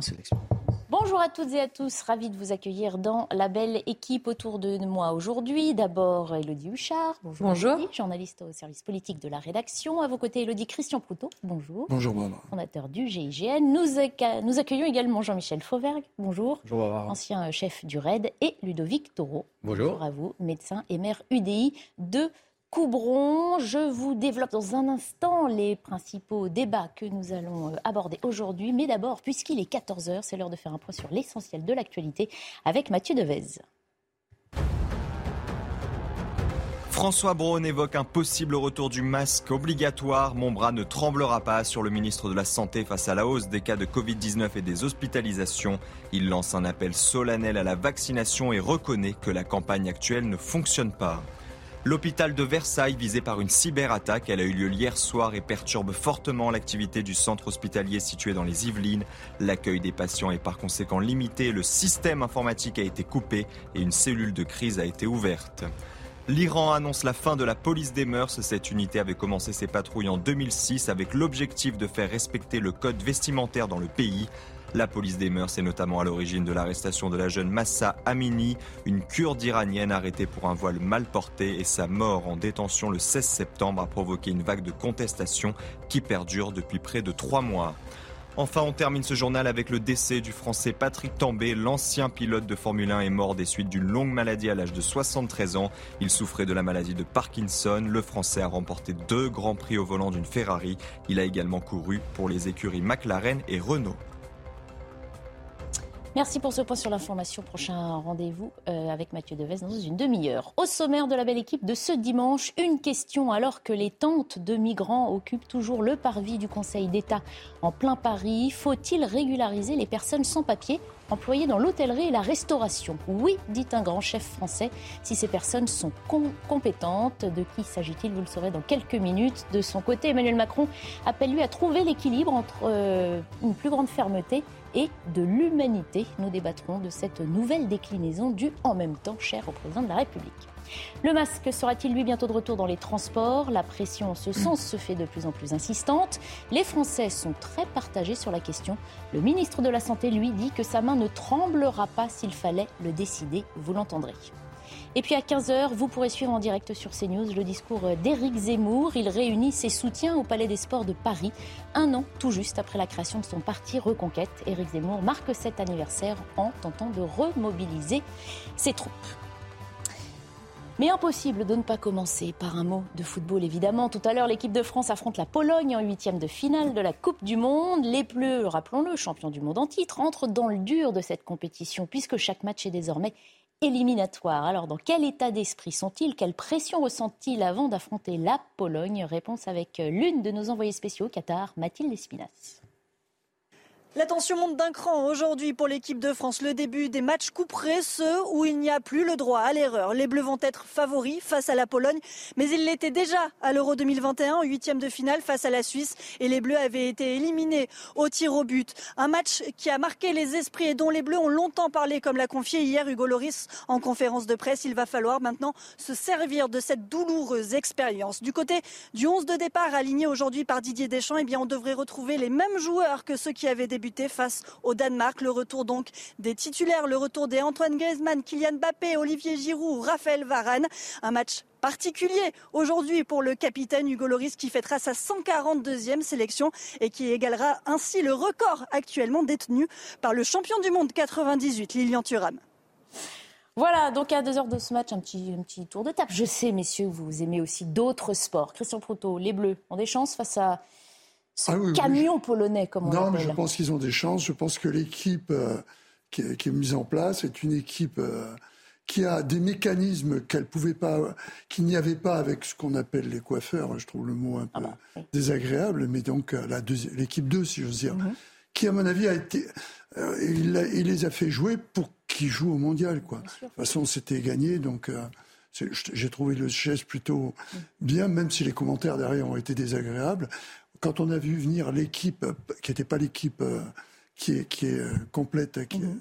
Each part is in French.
sélection. Bonjour à toutes et à tous, ravi de vous accueillir dans la belle équipe autour de moi aujourd'hui. D'abord, Elodie Huchard. Bonjour. Bonjour. journaliste au service politique de la rédaction. À vos côtés, Elodie Christian Proutot. Bonjour. Bonjour, Barbara. Fondateur du GIGN. Nous, nous accueillons également Jean-Michel Fauvergue. Bonjour. Bonjour, Barbara. Ancien chef du RAID. Et Ludovic Taureau. Bonjour. Bonjour à vous, médecin et maire UDI de Coubron. Je vous développe dans un instant les principaux débats que nous allons euh, aborder aujourd'hui. Mais d'abord, puisqu'il est 14h, c'est l'heure de faire un point sur l'essentiel de l'actualité avec Mathieu Devez. François Braun évoque un possible retour du masque obligatoire. Mon bras ne tremblera pas sur le ministre de la Santé face à la hausse des cas de Covid-19 et des hospitalisations. Il lance un appel solennel à la vaccination et reconnaît que la campagne actuelle ne fonctionne pas. L'hôpital de Versailles, visé par une cyberattaque, elle a eu lieu hier soir et perturbe fortement l'activité du centre hospitalier situé dans les Yvelines. L'accueil des patients est par conséquent limité, le système informatique a été coupé et une cellule de crise a été ouverte. L'Iran annonce la fin de la police des mœurs. Cette unité avait commencé ses patrouilles en 2006 avec l'objectif de faire respecter le code vestimentaire dans le pays. La police des mœurs est notamment à l'origine de l'arrestation de la jeune Massa Amini, une kurde iranienne arrêtée pour un voile mal porté et sa mort en détention le 16 septembre a provoqué une vague de contestation qui perdure depuis près de trois mois. Enfin, on termine ce journal avec le décès du Français Patrick Tambay. L'ancien pilote de Formule 1 est mort des suites d'une longue maladie à l'âge de 73 ans. Il souffrait de la maladie de Parkinson. Le Français a remporté deux grands prix au volant d'une Ferrari. Il a également couru pour les écuries McLaren et Renault. Merci pour ce point sur l'information. Prochain rendez-vous euh, avec Mathieu Devez dans une demi-heure. Au sommaire de la belle équipe de ce dimanche, une question alors que les tentes de migrants occupent toujours le parvis du Conseil d'État en plein Paris. Faut-il régulariser les personnes sans papier employées dans l'hôtellerie et la restauration? Oui, dit un grand chef français, si ces personnes sont compétentes. De qui s'agit-il? Vous le saurez dans quelques minutes. De son côté, Emmanuel Macron appelle lui à trouver l'équilibre entre euh, une plus grande fermeté et de l'humanité. Nous débattrons de cette nouvelle déclinaison du en même temps cher au président de la République. Le masque sera-t-il lui bientôt de retour dans les transports? La pression en ce sens se fait de plus en plus insistante. Les Français sont très partagés sur la question. Le ministre de la Santé, lui, dit que sa main ne tremblera pas s'il fallait le décider. Vous l'entendrez. Et puis à 15h, vous pourrez suivre en direct sur CNews le discours d'Éric Zemmour. Il réunit ses soutiens au Palais des Sports de Paris, un an tout juste après la création de son parti Reconquête. Éric Zemmour marque cet anniversaire en tentant de remobiliser ses troupes. Mais impossible de ne pas commencer par un mot de football, évidemment. Tout à l'heure, l'équipe de France affronte la Pologne en huitième de finale de la Coupe du Monde. Les Bleus, rappelons-le, champions du monde en titre, entrent dans le dur de cette compétition puisque chaque match est désormais éliminatoire. Alors, dans quel état d'esprit sont-ils? Quelle pression ressentent-ils avant d'affronter la Pologne? Réponse avec l'une de nos envoyés spéciaux au Qatar, Mathilde Espinas. La tension monte d'un cran aujourd'hui pour l'équipe de France. Le début des matchs couperés, ceux où il n'y a plus le droit à l'erreur. Les Bleus vont être favoris face à la Pologne, mais ils l'étaient déjà à l'Euro 2021 en huitième de finale face à la Suisse et les Bleus avaient été éliminés au tir au but. Un match qui a marqué les esprits et dont les Bleus ont longtemps parlé, comme l'a confié hier Hugo Loris en conférence de presse. Il va falloir maintenant se servir de cette douloureuse expérience. Du côté du 11 de départ aligné aujourd'hui par Didier Deschamps, eh bien on devrait retrouver les mêmes joueurs que ceux qui avaient débuté face au Danemark. Le retour donc des titulaires, le retour des Antoine Griezmann, Kylian Mbappé, Olivier Giroud, Raphaël Varane. Un match particulier aujourd'hui pour le capitaine Hugo Loris qui fêtera sa 142e sélection et qui égalera ainsi le record actuellement détenu par le champion du monde 98, Lilian Thuram. Voilà, donc à deux heures de ce match, un petit, tour de table. Je sais, messieurs, vous aimez aussi d'autres sports. Christian Proto, les Bleus ont des chances face à ce ah camion polonais, comme on Non, mais je pense qu'ils ont des chances. Je pense que l'équipe euh, qui, est mise en place est une équipe euh, qui a des mécanismes qu'elle pouvait pas, qu'il n'y avait pas avec ce qu'on appelle les coiffeurs. Je trouve le mot un ah peu bah, désagréable, mais donc euh, l'équipe 2, si j'ose dire, mhm. qui à mon avis a été, il, les a fait jouer pour qu'ils jouent au mondial, quoi. De toute façon, c'était gagné, donc. j'ai trouvé le geste plutôt mm. bien, même si les commentaires derrière ont été désagréables quand on a vu venir l'équipe, qui n'était pas l'équipe euh, qui est, qui est euh, complète,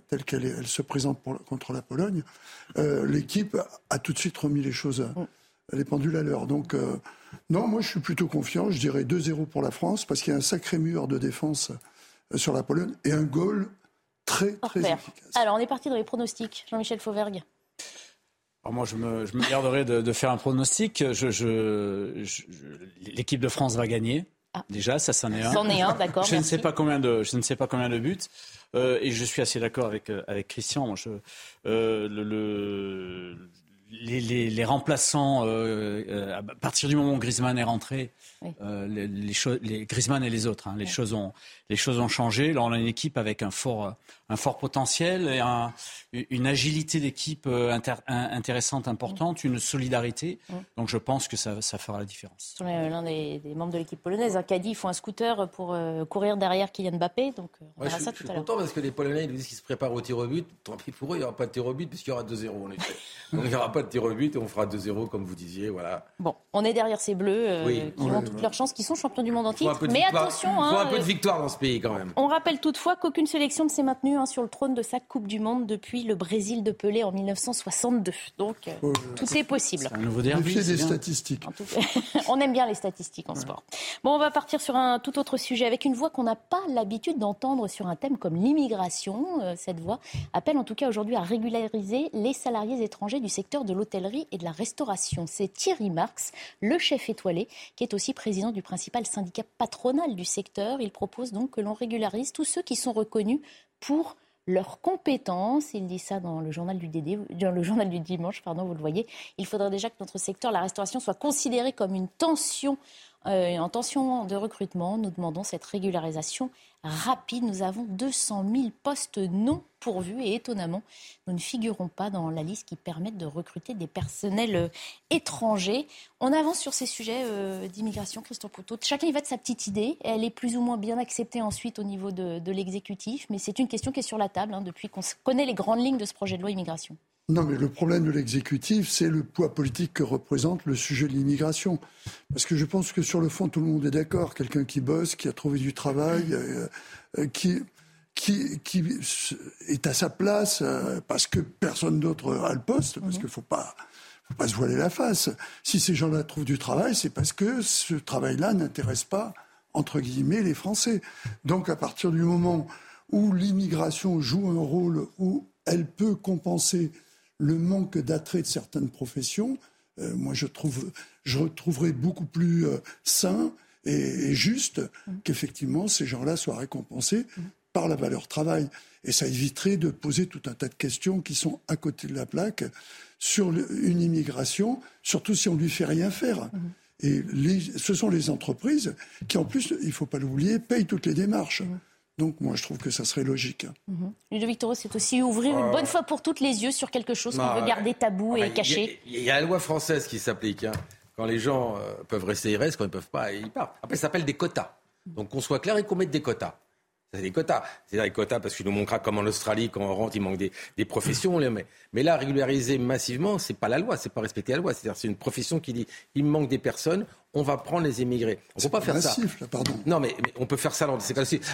telle qu'elle elle se présente contre la Pologne, euh, l'équipe a tout de suite remis les choses, mhm. les pendules à l'heure. Donc, non, moi je suis plutôt confiant. Je dirais 2-0 pour la France, parce qu'il y a un sacré mur de défense sur la Pologne et un goal très, très efficace. Alors, on est parti dans les pronostics. Jean-Michel Fauvergue. Alors moi, je me, je me garderai de, de, faire un pronostic. Je, je, L'équipe de France va gagner. Ah. Déjà, ça, c'en est un. C'en est un, d'accord. je, ne sais pas combien de, je ne sais pas combien de buts. Euh, et je suis assez d'accord avec, euh, avec Christian. Moi, je, euh, le, le les, les, les, remplaçants, euh, euh, à partir du moment où Griezmann est rentré, euh, les, les, Griezmann et les autres, hein, les, choses ont, les choses ont changé. Là, on a une équipe avec un fort, un fort potentiel, et un, une agilité d'équipe intéressante, importante, une solidarité. Donc je pense que ça, ça fera la différence. L'un des, des, membres de l'équipe polonaise a dit il faut un scooter pour courir derrière Kylian Mbappé. Donc on verra je, ça tout à l'heure. Je suis content parce que les Polonais ils nous disent qu'ils se préparent au tir au but. Tant pis pour eux, il n'y aura pas de tir au but puisqu'il y aura 2-0 en effet. Donc il n'y aura pas de tir au but et on fera 2-0 comme vous disiez. Voilà. Bon, on est derrière ces Bleus euh, qui ont toutes leurs chances, qui sont champions du monde en titre. Mais attention, il faut hein, un peu de victoire dans ce pays quand même. On rappelle toutefois qu'aucune sélection ne s'est maintenue hein, sur le trône de sa Coupe du Monde depuis le Brésil de Pelé en 1962. Donc euh, tout est possible. C'est un nouveau derby. des statistiques. on aime bien les statistiques en sport. Bon, on va partir sur un tout autre sujet avec une voix qu'on n'a pas l'habitude d'entendre sur un thème comme l'immigration. Euh, cette voix appelle en tout cas aujourd'hui à régulariser les salariés étrangers du secteur de l'hôtellerie et de la restauration. C'est Thierry Marx, le chef étoilé, qui est aussi président du principal syndicat patronal du secteur. Il propose donc que l'on régularise tous ceux qui sont reconnus pour leurs compétences. Il dit ça dans le journal du, DD, dans le journal du dimanche, pardon, vous le voyez. Il faudrait déjà que notre secteur, la restauration, soit considéré comme une tension, euh, en tension de recrutement. Nous demandons cette régularisation rapide. Nous avons 200 000 postes non pourvus et étonnamment, nous ne figurons pas dans la liste qui permettent de recruter des personnels euh, étrangers. On avance sur ces sujets euh, d'immigration, Christophe Couteau. Chacun y va de sa petite idée. Elle est plus ou moins bien acceptée ensuite au niveau de, de l'exécutif, mais c'est une question qui est sur la table hein, depuis qu'on connaît les grandes lignes de ce projet de loi immigration. Non, mais le problème de l'exécutif, c'est le poids politique que représente le sujet de l'immigration. Parce que je pense que sur le fond, tout le monde est d'accord. Quelqu'un qui bosse, qui a trouvé du travail, euh, euh, qui, qui, qui, est à sa place euh, parce que personne d'autre a le poste, parce qu'il ne faut pas, faut pas se voiler la face. Si ces gens-là trouvent du travail, c'est parce que ce travail-là n'intéresse pas, entre guillemets, les Français. Donc à partir du moment où l'immigration joue un rôle, où elle peut compenser le manque d'attrait de certaines professions, euh, moi je trouve, je retrouverais beaucoup plus euh, sain et, et juste mmh. qu'effectivement ces gens-là soient récompensés mmh. par la valeur travail. Et ça éviterait de poser tout un tas de questions qui sont à côté de la plaque sur le, une immigration, surtout si on lui fait rien faire. Mmh. Et les, ce sont les entreprises qui, en plus, il ne faut pas l'oublier, payent toutes les démarches. Donc moi, je trouve que ça serait logique. Mmh. Ludovic Toro, c'est aussi ouvrir une bonne fois pour toutes les yeux sur quelque chose qu'on veut garder tabou et caché. Il y, y, a la loi française qui s'applique. Hein. Quand les gens euh, peuvent rester, ils restent. Quand ils ne peuvent pas, ils partent. Après, ça s'appelle des quotas. Donc qu'on soit clair et qu'on mette des quotas. C'est des quotas. C'est des quotas parce qu'il nous montrera comme en Australie, quand on rentre, il manque des, des professions, on les met. Mais là, régulariser massivement, c'est pas la loi, c'est pas respecter la loi. C'est-à-dire, c'est une profession qui dit, il manque des personnes, on va prendre les émigrés. On peut pas faire massif, ça. Là, pardon. Non, mais, mais, on peut faire ça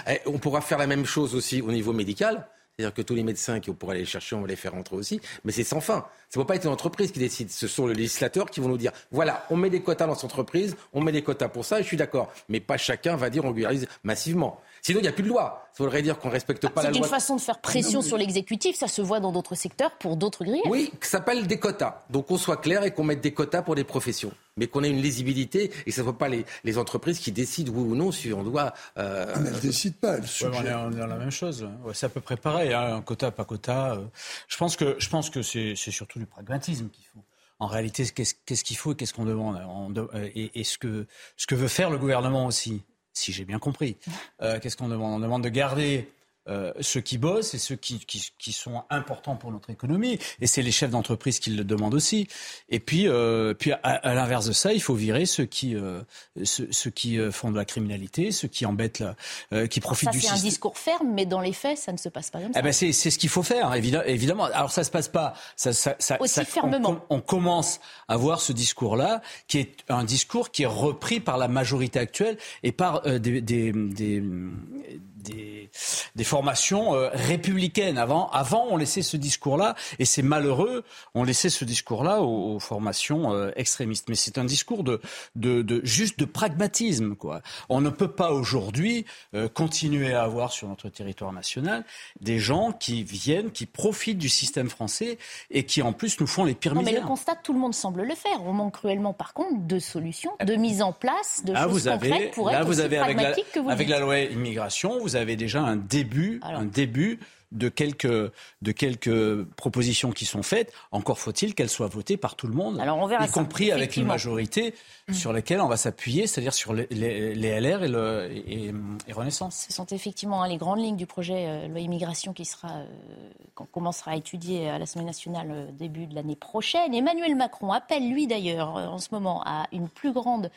eh, On pourra faire la même chose aussi au niveau médical. C'est-à-dire que tous les médecins qui pourraient aller les chercher, on va les faire rentrer aussi. Mais c'est sans fin. Ça ne peut pas être une entreprise qui décide. Ce sont les législateurs qui vont nous dire voilà, on met des quotas dans cette entreprise, on met des quotas pour ça, et je suis d'accord. Mais pas chacun va dire on régularise massivement. Sinon, il n'y a plus de loi. Ça voudrait dire qu'on ne respecte pas la loi. C'est une façon de faire pression sur l'exécutif. Ça se voit dans d'autres secteurs pour d'autres grilles. Oui, ça s'appelle des quotas. Donc qu'on soit clair et qu'on mette des quotas pour des professions. Mais qu'on ait une lisibilité et que ce ne soit pas les, les, entreprises qui décident oui ou non si on doit. Euh, ah, mais elles ne décident pas. Elles ouais, on, est, on, est, dans la même chose. Ouais, c'est à peu près pareil. Hein, un quota, pas quota. Euh. Je pense que, je pense que c'est, c'est surtout du pragmatisme qu'il faut en réalité, qu'est-ce, qu'est-ce qu'il faut et qu'est-ce qu'on demande? Et, et ce, que, ce que veut faire le gouvernement aussi si j'ai bien compris. Euh, Qu'est-ce qu'on demande? On demande de garder euh, ceux qui bossent et ceux qui, qui, qui, sont importants pour notre économie. Et c'est les chefs d'entreprise qui le demandent aussi. Et puis, euh, puis à, à l'inverse de ça, il faut virer ceux qui, euh, ceux, ceux, qui euh, font de la criminalité, ceux qui embêtent, la, euh, qui profitent ça, du système. C'est un discours ferme, mais dans les faits, ça ne se passe pas comme ça. Eh ben c'est ce qu'il faut faire, évidemment. Alors ça se passe pas. Ça, ça, ça, aussi fermement. On, on, commence à voir ce discours-là, qui est un discours qui est repris par la majorité actuelle et par des, des, des des, des formations euh, républicaines. Avant, avant, on laissait ce discours-là, et c'est malheureux, on laissait ce discours-là aux, formations euh, extrémistes. Mais c'est un discours de, de, de, juste de pragmatisme. Quoi. On ne peut pas aujourd'hui euh, continuer à avoir sur notre territoire national des gens qui viennent, qui profitent du système français et qui en plus nous font les pires non, Mais le constat, tout le monde semble le faire. On manque cruellement, par contre, de solutions, de mise en place, de choses vous concrètes pour être vous avez, avec que vous Avec la loi immigration, vous avez déjà un début, un début de quelques, de quelques propositions qui sont faites. Encore faut-il qu'elles soient votées par tout le monde, Alors on verra y compris avec une majorité mm. sur laquelle on va s'appuyer, c'est-à-dire sur les, les, LR et, le, et, Renaissance. Ce sont effectivement hein, les grandes lignes du projet euh, loi immigration qui sera, euh, qu'on commencera à étudier à l'Assemblée nationale euh, début de l'année prochaine. Emmanuel Macron appelle, lui d'ailleurs, en ce moment, à une plus grande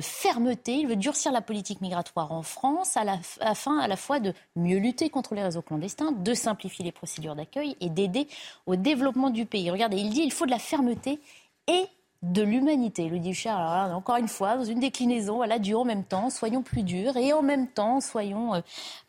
fermeté. Il veut durcir la politique migratoire en France à la, afin à la fois de mieux lutter contre les réseaux clandestins, de simplifier les procédures d'accueil et d'aider au développement du pays. Regardez, il dit il faut de la fermeté et de l'humanité. Le dit alors encore une fois, dans une déclinaison, voilà, du en même temps, soyons plus durs et en même temps, soyons euh,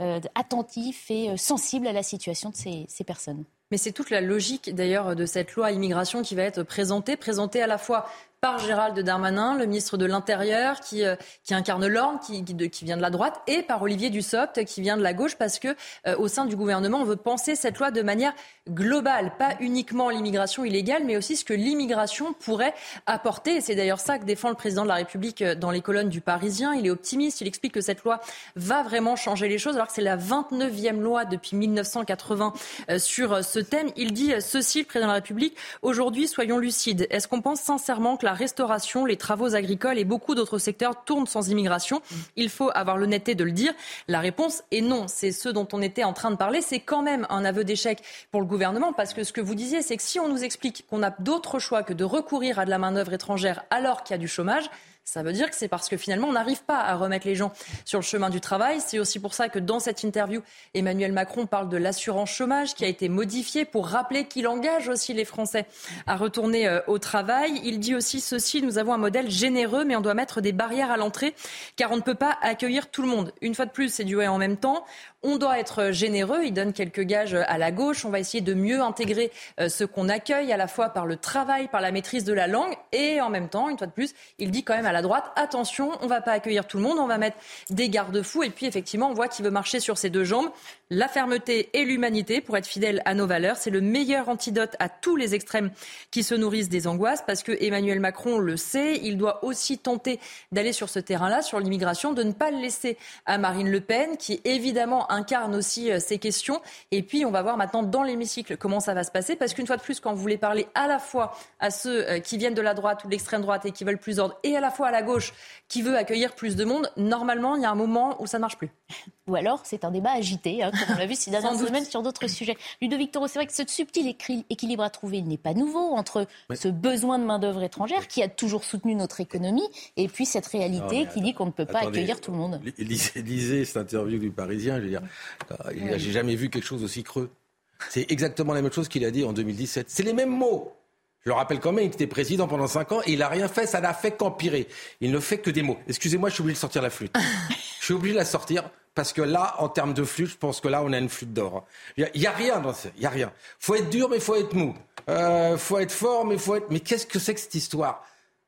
euh, attentifs et euh, sensibles à la situation de ces, ces personnes. Mais c'est toute la logique d'ailleurs de cette loi immigration qui va être présentée, présentée à la fois par Gérald Darmanin, le ministre de l'Intérieur, qui, euh, incarne l'ordre, qui, vient de la droite, et par Olivier Dussopt, qui vient de la gauche, parce que euh, au sein du gouvernement, on veut penser cette loi de manière globale, pas uniquement l'immigration illégale, mais aussi ce que l'immigration pourrait apporter. C'est d'ailleurs ça que défend le président de la République euh, dans les colonnes du Parisien. Il est optimiste, il explique que cette loi va vraiment changer les choses, alors que c'est la 29e loi depuis 1980 sur ce thème. Il dit ceci, le président de la République, aujourd'hui, soyons lucides. Est-ce qu'on pense sincèrement que la restauration, les travaux agricoles et beaucoup d'autres secteurs tournent sans immigration. Il faut avoir l'honnêteté de le dire. La réponse est non. C'est ce dont on était en train de parler. C'est quand même un aveu d'échec pour le gouvernement parce que ce que vous disiez, c'est que si on nous explique qu'on a d'autres choix que de recourir à de la main-d'œuvre étrangère alors qu'il y a du chômage, ça veut dire que c'est parce que finalement, on n'arrive pas à remettre les gens sur le chemin du travail. C'est aussi pour ça que dans cette interview, Emmanuel Macron parle de l'assurance chômage qui a été modifiée pour rappeler qu'il engage aussi les Français à retourner euh, au travail. Il dit aussi ceci, nous avons un modèle généreux, mais on doit mettre des barrières à l'entrée car on ne peut pas accueillir tout le monde. Une fois de plus, c'est du en même temps. On doit être généreux. Il donne quelques gages à la gauche. On va essayer de mieux intégrer euh, ce qu'on accueille à la fois par le travail, par la maîtrise de la langue et en même temps, une fois de plus, il dit quand même à la droite, attention, on va pas accueillir tout le monde, on va mettre des garde-fous. Et puis effectivement, on voit qu'il veut marcher sur ses deux jambes. La fermeté et l'humanité pour être fidèle à nos valeurs, c'est le meilleur antidote à tous les extrêmes qui se nourrissent des angoisses parce que Emmanuel Macron le sait, il doit aussi tenter d'aller sur ce terrain-là, sur l'immigration, de ne pas le laisser à Marine Le Pen qui évidemment incarne aussi euh, ces questions. Et puis on va voir maintenant dans l'hémicycle comment ça va se passer parce qu'une fois de plus, quand vous voulez parler à la fois à ceux euh, qui viennent de la droite ou de l'extrême droite et qui veulent plus d'ordre et à la fois à la gauche qui veut accueillir plus de monde, normalement il y a un moment où ça ne marche plus. Ou alors c'est un débat agité. Hein, on l'a vu ces dernières semaines sur d'autres sujets. Ludovic Toro, c'est vrai que ce subtil équilibre à trouver n'est pas nouveau entre ce besoin de main-d'œuvre étrangère qui a toujours soutenu notre économie et puis cette réalité qui dit qu'on ne peut pas accueillir tout le monde. Lisez, cette interview du Parisien, je veux dire, j'ai jamais vu quelque chose aussi creux. C'est exactement la même chose qu'il a dit en 2017. C'est les mêmes mots. Je le rappelle quand même, il était président pendant 5 ans et il n'a rien fait, ça n'a fait qu'empirer. Il ne fait que des mots. Excusez-moi, je suis obligé de sortir la flûte. je suis obligé de la sortir parce que là, en termes de flûte, je pense que là, on a une flûte d'or. Il n'y a, rien dans ça. Il n'y a rien. faut être dur, mais il faut être mou. Euh, faut être fort, mais faut être. Mais qu'est-ce que c'est que cette histoire?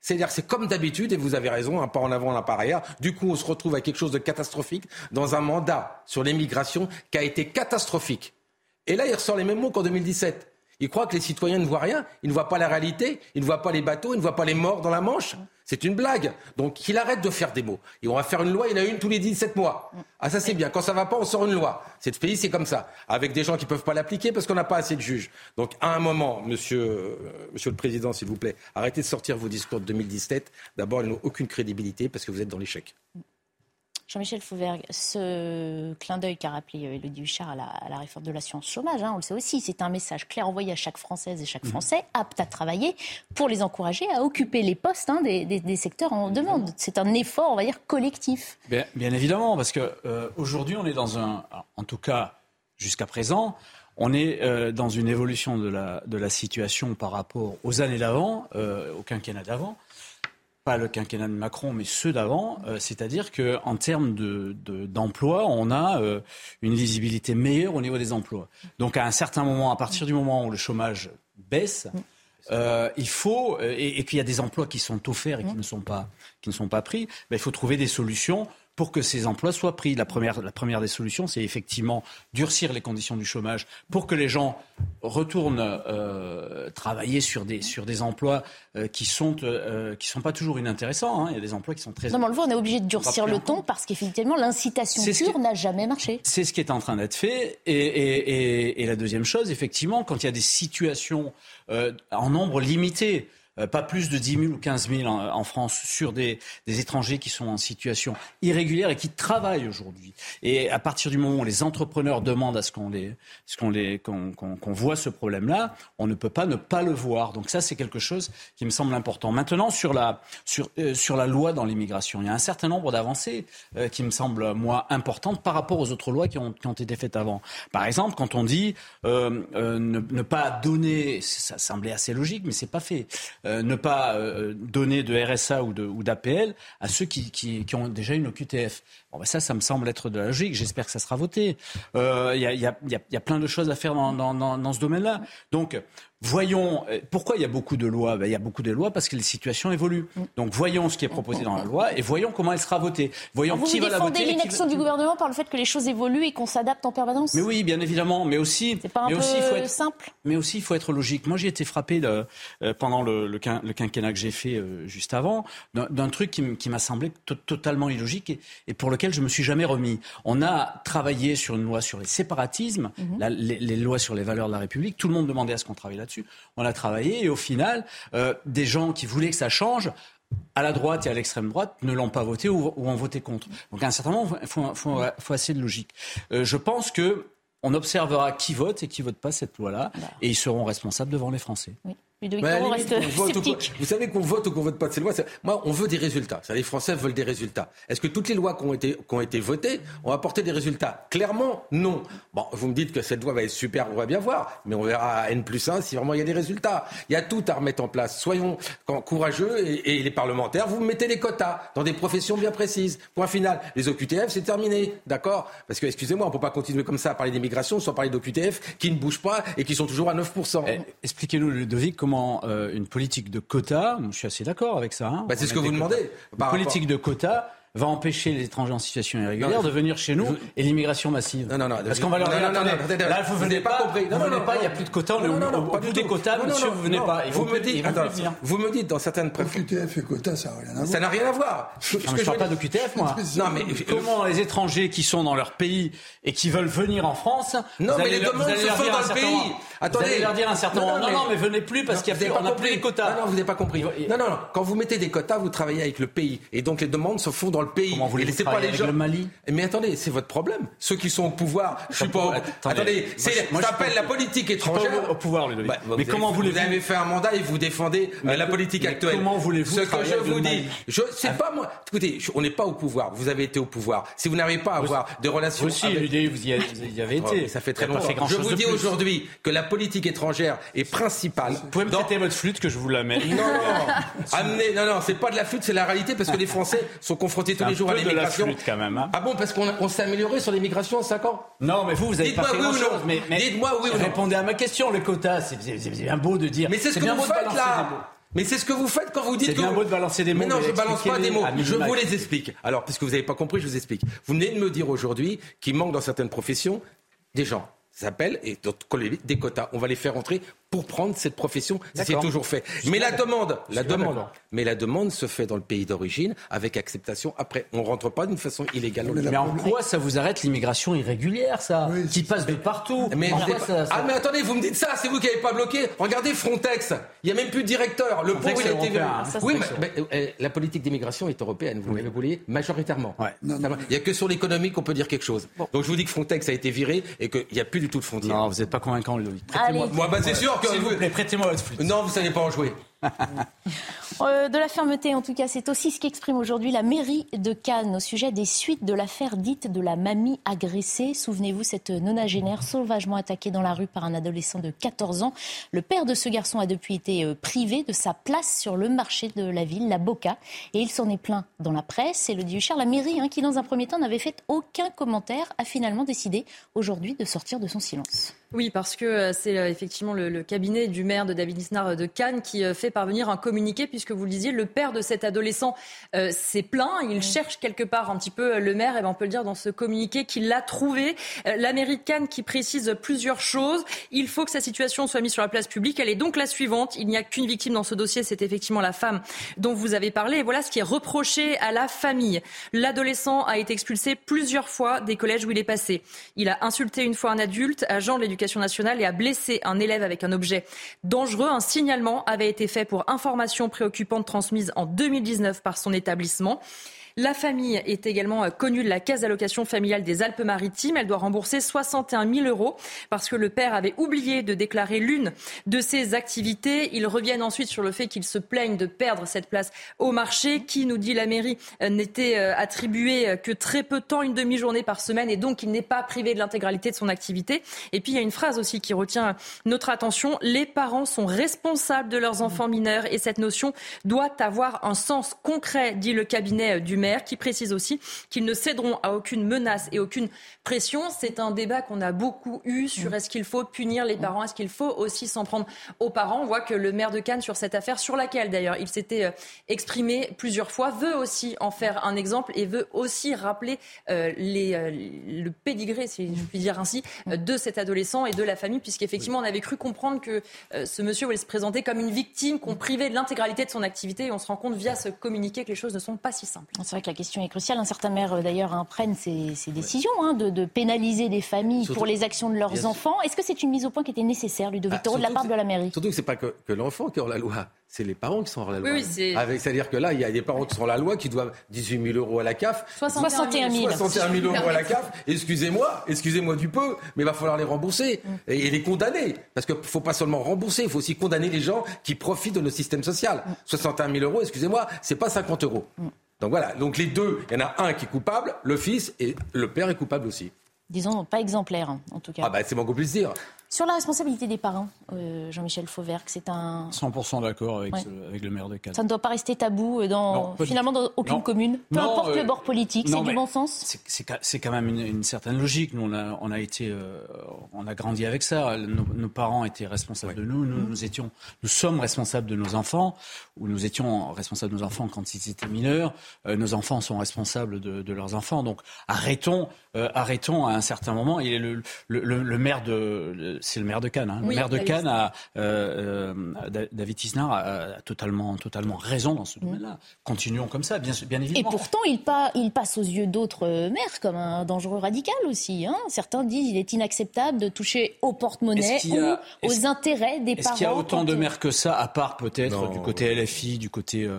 C'est-à-dire c'est comme d'habitude, et vous avez raison, un pas en avant, un pas arrière. Du coup, on se retrouve avec quelque chose de catastrophique dans un mandat sur l'immigration qui a été catastrophique. Et là, il ressort les mêmes mots qu'en 2017. Il croit que les citoyens ne voient rien, ils ne voient pas la réalité, ils ne voient pas les bateaux, ils ne voient pas les morts dans la Manche. C'est une blague. Donc qu'il arrête de faire des mots. Et on va faire une loi, il a une tous les 17 mois. Ah ça c'est bien. Quand ça va pas, on sort une loi. Cette pays c'est comme ça. Avec des gens qui peuvent pas l'appliquer parce qu'on n'a pas assez de juges. Donc à un moment, monsieur, euh, monsieur le Président, s'il vous plaît, arrêtez de sortir vos discours de 2017. D'abord, ils n'ont aucune crédibilité parce que vous êtes dans l'échec. Jean-Michel Fauvergue, ce clin d'œil qu'a rappelé Elodie euh, Huchard à la, réforme de l'assurance chômage, hein, on le sait aussi, c'est un message clair envoyé à chaque Française et chaque mhm. Français apte à travailler pour les encourager à occuper les postes hein, des, secteurs en demande. C'est un effort, on va dire, collectif. Bien, évidemment, parce qu'aujourd'hui, euh, on est dans un, en tout cas jusqu'à présent, on est euh, dans une évolution de la, de la situation par rapport aux années d'avant, au quinquennat d'avant pas le quinquennat de Macron, mais ceux d'avant, euh, c'est-à-dire qu'en termes d'emploi, de, on a euh, une lisibilité meilleure au niveau des emplois. Donc à un certain moment, à partir du moment où le chômage baisse, euh, il faut, et, qu'il y a des emplois qui sont offerts et qui ne sont pas, qui ne sont pas pris, ben, il faut trouver des solutions pour que ces emplois soient pris. La première, la première des solutions, c'est effectivement durcir les conditions du chômage pour que les gens retournent euh, travailler sur des, sur des emplois euh, qui sont euh, qui sont pas toujours inintéressants. Hein. Il y a des emplois qui sont très. Non, mais on le voit, on est obligé de durcir le ton parce qu'effectivement, l'incitation pure n'a jamais marché. C'est ce qui est en train d'être fait. Et, et, et, et, la deuxième chose, effectivement, quand il y a des situations en nombre limité, euh, pas plus de 10 000 ou 15 000 en, France sur des, des, étrangers qui sont en situation irrégulière et qui travaillent aujourd'hui. Et à partir du moment où les entrepreneurs demandent à ce qu'on les, ce qu'on les, qu'on, qu'on, voit ce problème-là, on ne peut pas ne pas le voir. Donc ça, c'est quelque chose qui me semble important. Maintenant, sur la, sur, euh, sur la loi dans l'immigration, il y a un certain nombre d'avancées euh, qui me semblent, moi, importantes par rapport aux autres lois qui ont, qui ont été faites avant. Par exemple, quand on dit euh, ne, ne, pas donner, ça semblait assez logique, mais c'est pas fait. Euh, ne pas euh, donner de RSA ou d'APL à ceux qui, ont déjà une OQTF. Bon, ben ça, ça me semble être de la logique. J'espère que ça sera voté. Il y, a, plein de choses à faire dans, dans ce domaine-là. Donc, Voyons, euh, pourquoi il y a beaucoup de lois? Ben, Il y a beaucoup de lois parce que les situations évoluent. Mm. Donc voyons ce qui est proposé dans la loi et voyons comment elle sera votée. Voyons vous qui vous va la voter. Vous l'inaction du gouvernement par le fait que les choses évoluent et qu'on s'adapte en permanence? Mais oui, bien évidemment. Mais aussi, pas un mais peu aussi, faut être simple? Mais aussi, il faut être logique. Moi, j'ai été frappé euh, pendant le, le, quinquennat que j'ai fait euh, juste avant d'un truc qui m'a semblé totalement illogique et, pour lequel je me suis jamais remis. On a travaillé sur une loi sur les séparatismes, mm-hmm. les, les, lois sur les valeurs de la République. Tout le monde demandait à ce qu'on travaille là-dessus. On a et au final, euh, des gens qui voulaient que ça change à la droite et à l'extrême droite ne l'ont pas voté ou, ont voté contre. Donc à un certain moment, il faut, faut, faut, assez de logique. Euh, je pense que on observera qui vote et qui vote pas cette loi-là, et ils seront responsables devant les Français. Oui. Vous savez qu'on vote ou qu'on vote pas de ces lois. Moi, on veut des résultats. les Français veulent des résultats. Est-ce que toutes les lois qui ont été, qui ont été votées ont apporté des résultats? Clairement, non. Bon, vous me dites que cette loi va être super, on va bien voir. Mais on verra à N plus 1 si vraiment il y a des résultats. Il y a tout à remettre en place. Soyons courageux et, les parlementaires, vous mettez les quotas dans des professions bien précises. Point final. Les OQTF, c'est terminé. D'accord? Parce que, excusez-moi, on ne peut pas continuer comme ça à parler d'immigration sans parler d'OQTF qui ne bougent pas et qui sont toujours à 9%. Eh, expliquez-nous, Ludovic, comment euh, une politique de quotas, je suis assez d'accord avec ça. Hein, bah, c'est ce que vous demandez. Une politique de quotas va empêcher les étrangers en situation irrégulière de venir chez nous et l'immigration massive. Non, non, non. Parce qu'on va leur dire, attendez, là, vous venez pas, compris. vous venez pas, il n'y a plus de quotas, on est au bout des quotas, monsieur, vous venez pas. Vous me dites, vous me dites dans certaines préfectures. QTF et quotas, ça n'a rien à voir. Ça n'a rien à voir. Je ne parle pas de QTF, moi. Non, mais comment les étrangers qui sont dans leur pays et qui veulent venir en France, non, mais les demandes se font dans le pays. Attendez. Vous allez leur dire un certain moment, non, non, mais venez plus parce qu'on n'a plus les quotas. Non, non, vous n'avez pas compris. Non, non, non. Quand vous mettez des quotas, vous travaillez avec le pays. Et donc les demandes se font dans le pays. Comment vous les pas les gens. Le Mali. Mais attendez, c'est votre problème. Ceux qui sont au pouvoir, je suis pas. Attendez, ça s'appelle la politique étrangère. au pouvoir, Ludovic. Bah, mais comment voulez-vous Vous avez fait un mandat et vous défendez euh, la politique actuelle. Comment voulez-vous Ce que je vous dis, je sais pas moi. Écoutez, on n'est pas au pouvoir. Vous avez été au pouvoir. Si vous n'arrivez pas à avoir de relations. Aussi, vous y avez été. Ça fait très longtemps. Je vous dis aujourd'hui que la politique étrangère est principale. Vous pouvez me prêter votre flûte que je vous la mette. Non. Non, non, c'est pas de la flûte, c'est la réalité parce que les Français sont confrontés tous les jours à l'immigration. quand même. Hein. Ah bon, parce qu'on s'est amélioré sur l'immigration en 5 ans? Non, mais vous, vous avez pas fait grand-chose. Mais, Dites-moi oui ou non. Répondez à ma question, le quota, c'est bien beau de dire. Mais c'est ce que vous faites là mais c'est ce que vous faites quand vous dites que. C'est bien beau de balancer des mots. Mais non, je balance pas des mots. Je vous les explique. Alors, puisque vous n'avez pas compris, je vous explique. Vous venez de me dire aujourd'hui qu'il manque dans certaines professions des gens. Ça s'appelle, et des quotas. On va les faire entrer pour prendre cette profession. C'est toujours fait. Mais la demande, la demande, mais la demande se fait dans le pays d'origine avec acceptation. Après, on rentre pas d'une façon illégale. Mais en quoi ça vous arrête l'immigration irrégulière, ça, qui passe de partout mais Ah mais attendez, vous me dites ça, c'est vous qui n'avez pas bloqué. Regardez Frontex, il y a même plus de directeur. Le pauvre, il a été. Hein. Oui, mais, euh, la politique d'immigration est européenne. Vous l'avez voulu majoritairement. Il n'y a que sur l'économie qu'on peut dire quelque chose. Donc je vous dis que Frontex a été viré et qu'il n'y a plus du tout de frontières. Non, vous n'êtes pas convaincant, Moi, bah, c'est sûr s'il vous plaît, prêtez-moi votre flûte. Non, vous savez pas en jouer. Euh, de la fermeté, en tout cas, c'est aussi ce qu'exprime aujourd'hui la mairie de Cannes au sujet des suites de l'affaire dite de la mamie agressée. Souvenez-vous, cette nonagénaire sauvagement attaquée dans la rue par un adolescent de 14 ans. Le père de ce garçon a depuis été euh, privé de sa place sur le marché de la ville, la Boca, et il s'en est plaint dans la presse. Et le dit la mairie, hein, qui dans un premier temps n'avait fait aucun commentaire, a finalement décidé aujourd'hui de sortir de son silence. Oui, parce que euh, c'est euh, effectivement le, cabinet du maire de David Isnar euh, de Cannes qui fait parvenir un communiqué, puisque vous le disiez, le père de cet adolescent s'est plaint. Il cherche quelque part un petit peu le maire, et ben, on peut le dire dans ce communiqué qu'il l'a trouvé. la mairie de Cannes qui précise plusieurs choses. Il faut que sa situation soit mise sur la place publique. Elle est donc la suivante. Il n'y a qu'une victime dans ce dossier, c'est effectivement la femme dont vous avez parlé. Et voilà ce qui est reproché à la famille. L'adolescent a été expulsé plusieurs fois des collèges où il est passé. Il a insulté une fois un adulte, agent de l'éducation nationale et a blessé un élève avec un objet dangereux. Un signalement avait été fait pour information préoccupante transmise en 2019 par son établissement. La famille est également euh, connue de la caisse d'allocation familiale des Alpes-Maritimes. Elle doit rembourser 61 000 euros parce que le père avait oublié de déclarer l'une de ses activités. Ils reviennent ensuite sur le fait qu'ils se plaignent de perdre cette place au marché qui, nous dit la mairie, euh, n'était euh, attribuée que très peu de temps, une demi-journée par semaine, et donc il n'est pas privé de l'intégralité de son activité. Et puis il y a une phrase aussi qui retient notre attention. Les parents sont responsables de leurs enfants mineurs et cette notion doit avoir un sens concret, dit le cabinet du maire qui précise aussi qu'ils ne céderont à aucune menace et aucune pression. C'est un débat qu'on a beaucoup eu sur est-ce qu'il faut punir les parents, est-ce qu'il faut aussi s'en prendre aux parents. On voit que le maire de Cannes, sur cette affaire, sur laquelle d'ailleurs il s'était euh, exprimé plusieurs fois, veut aussi en faire un exemple et veut aussi rappeler euh, euh, le pédigré, si je puis dire ainsi, de cet adolescent et de la famille, puisqu'effectivement on avait cru comprendre que ce monsieur voulait se présenter comme une victime qu'on privait de l'intégralité de son activité et on se rend compte via ce communiqué que les choses ne sont pas si simples que la question est cruciale. Un certain maire, euh, d'ailleurs, hein, prennent ces, décisions hein, de, pénaliser des familles pour les actions de leurs enfants. Est-ce que c'est une mise au point qui était nécessaire, Ludovic ah, de la part de la mairie? Surtout que ce n'est pas que, l'enfant qui est hors la loi c'est les parents qui sont hors la loi. Oui, C'est-à-dire que là, il y a des parents qui sont hors la loi qui doivent 18 000 euros à la CAF. 61 000. 61 000 euros à la CAF. Excusez-moi, excusez-moi du peu, mais il va falloir les rembourser mm. et, les condamner. Parce qu'il ne faut pas seulement rembourser, il faut aussi condamner les gens qui profitent de nos systèmes sociaux. 61 mm. 000 euros, excusez-moi, c'est pas 50 euros. Donc voilà, donc les deux, il y en a un qui est coupable, le fils, et le père est coupable aussi. Disons pas exemplaire, hein, en tout cas. Ah bah c'est qu'on puisse dire. Sur la responsabilité des parents, euh, Jean-Michel Fauvergue, c'est un... 100% d'accord avec, avec, le maire de Cannes. Ça ne doit pas rester tabou euh, dans, finalement dans aucune commune, peu importe le euh, bord politique, c'est du bon sens C'est quand même une, certaine logique. Nous, on a, on a été, on a grandi avec ça. Nos, parents étaient responsables de nous. Nous, nous, étions, nous sommes responsables de nos enfants, ou nous étions responsables de nos enfants quand ils étaient mineurs. nos enfants sont responsables de, de leurs enfants. Donc arrêtons, arrêtons à un certain moment. Il est le, le, le maire de c'est le maire de Cannes. Hein. le maire de Cannes, a, euh, euh, David Isnard, a, totalement, totalement raison dans ce domaine-là. Continuons comme ça, bien, bien évidemment. Et pourtant, il, il passe aux yeux d'autres maires comme un dangereux radical aussi. Hein. Certains disent qu'il est inacceptable de toucher au porte-monnaie ou aux intérêts des parents. Est-ce qu'il y a autant de maires que ça, à part peut-être du côté LFI, du côté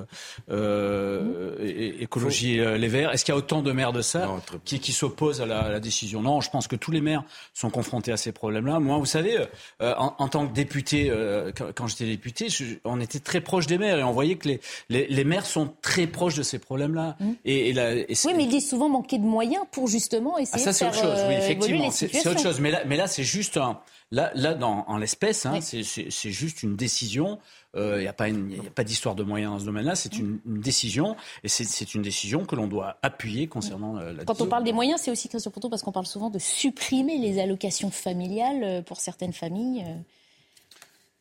euh, écologie les Verts? Est-ce qu'il y a autant de maires de ça qui, qui s'opposent à la, à la décision? Non, je pense que tous les maires sont confrontés à ces problèmes-là. Moi, vous savez, euh, en, tant que député, euh, quand, j'étais député, on était très proche des maires et on voyait que les, les, maires sont très proches de ces problèmes-là. Mmh. Et, oui, mais ils disent souvent manquer de moyens pour justement ah, essayer ça, de faire autre chose, oui, euh, effectivement. C'est autre chose. Mais là, mais là c'est juste un. Là, là dans, en l'espèce, hein, c'est juste une décision. Il n'y a pas, pas d'histoire de moyens dans ce domaine-là. C'est une, décision. Et c'est une décision que l'on doit appuyer concernant la Quand on parle des moyens, c'est aussi, Christophe Pourtot, parce qu'on parle souvent de supprimer les allocations familiales pour certaines familles.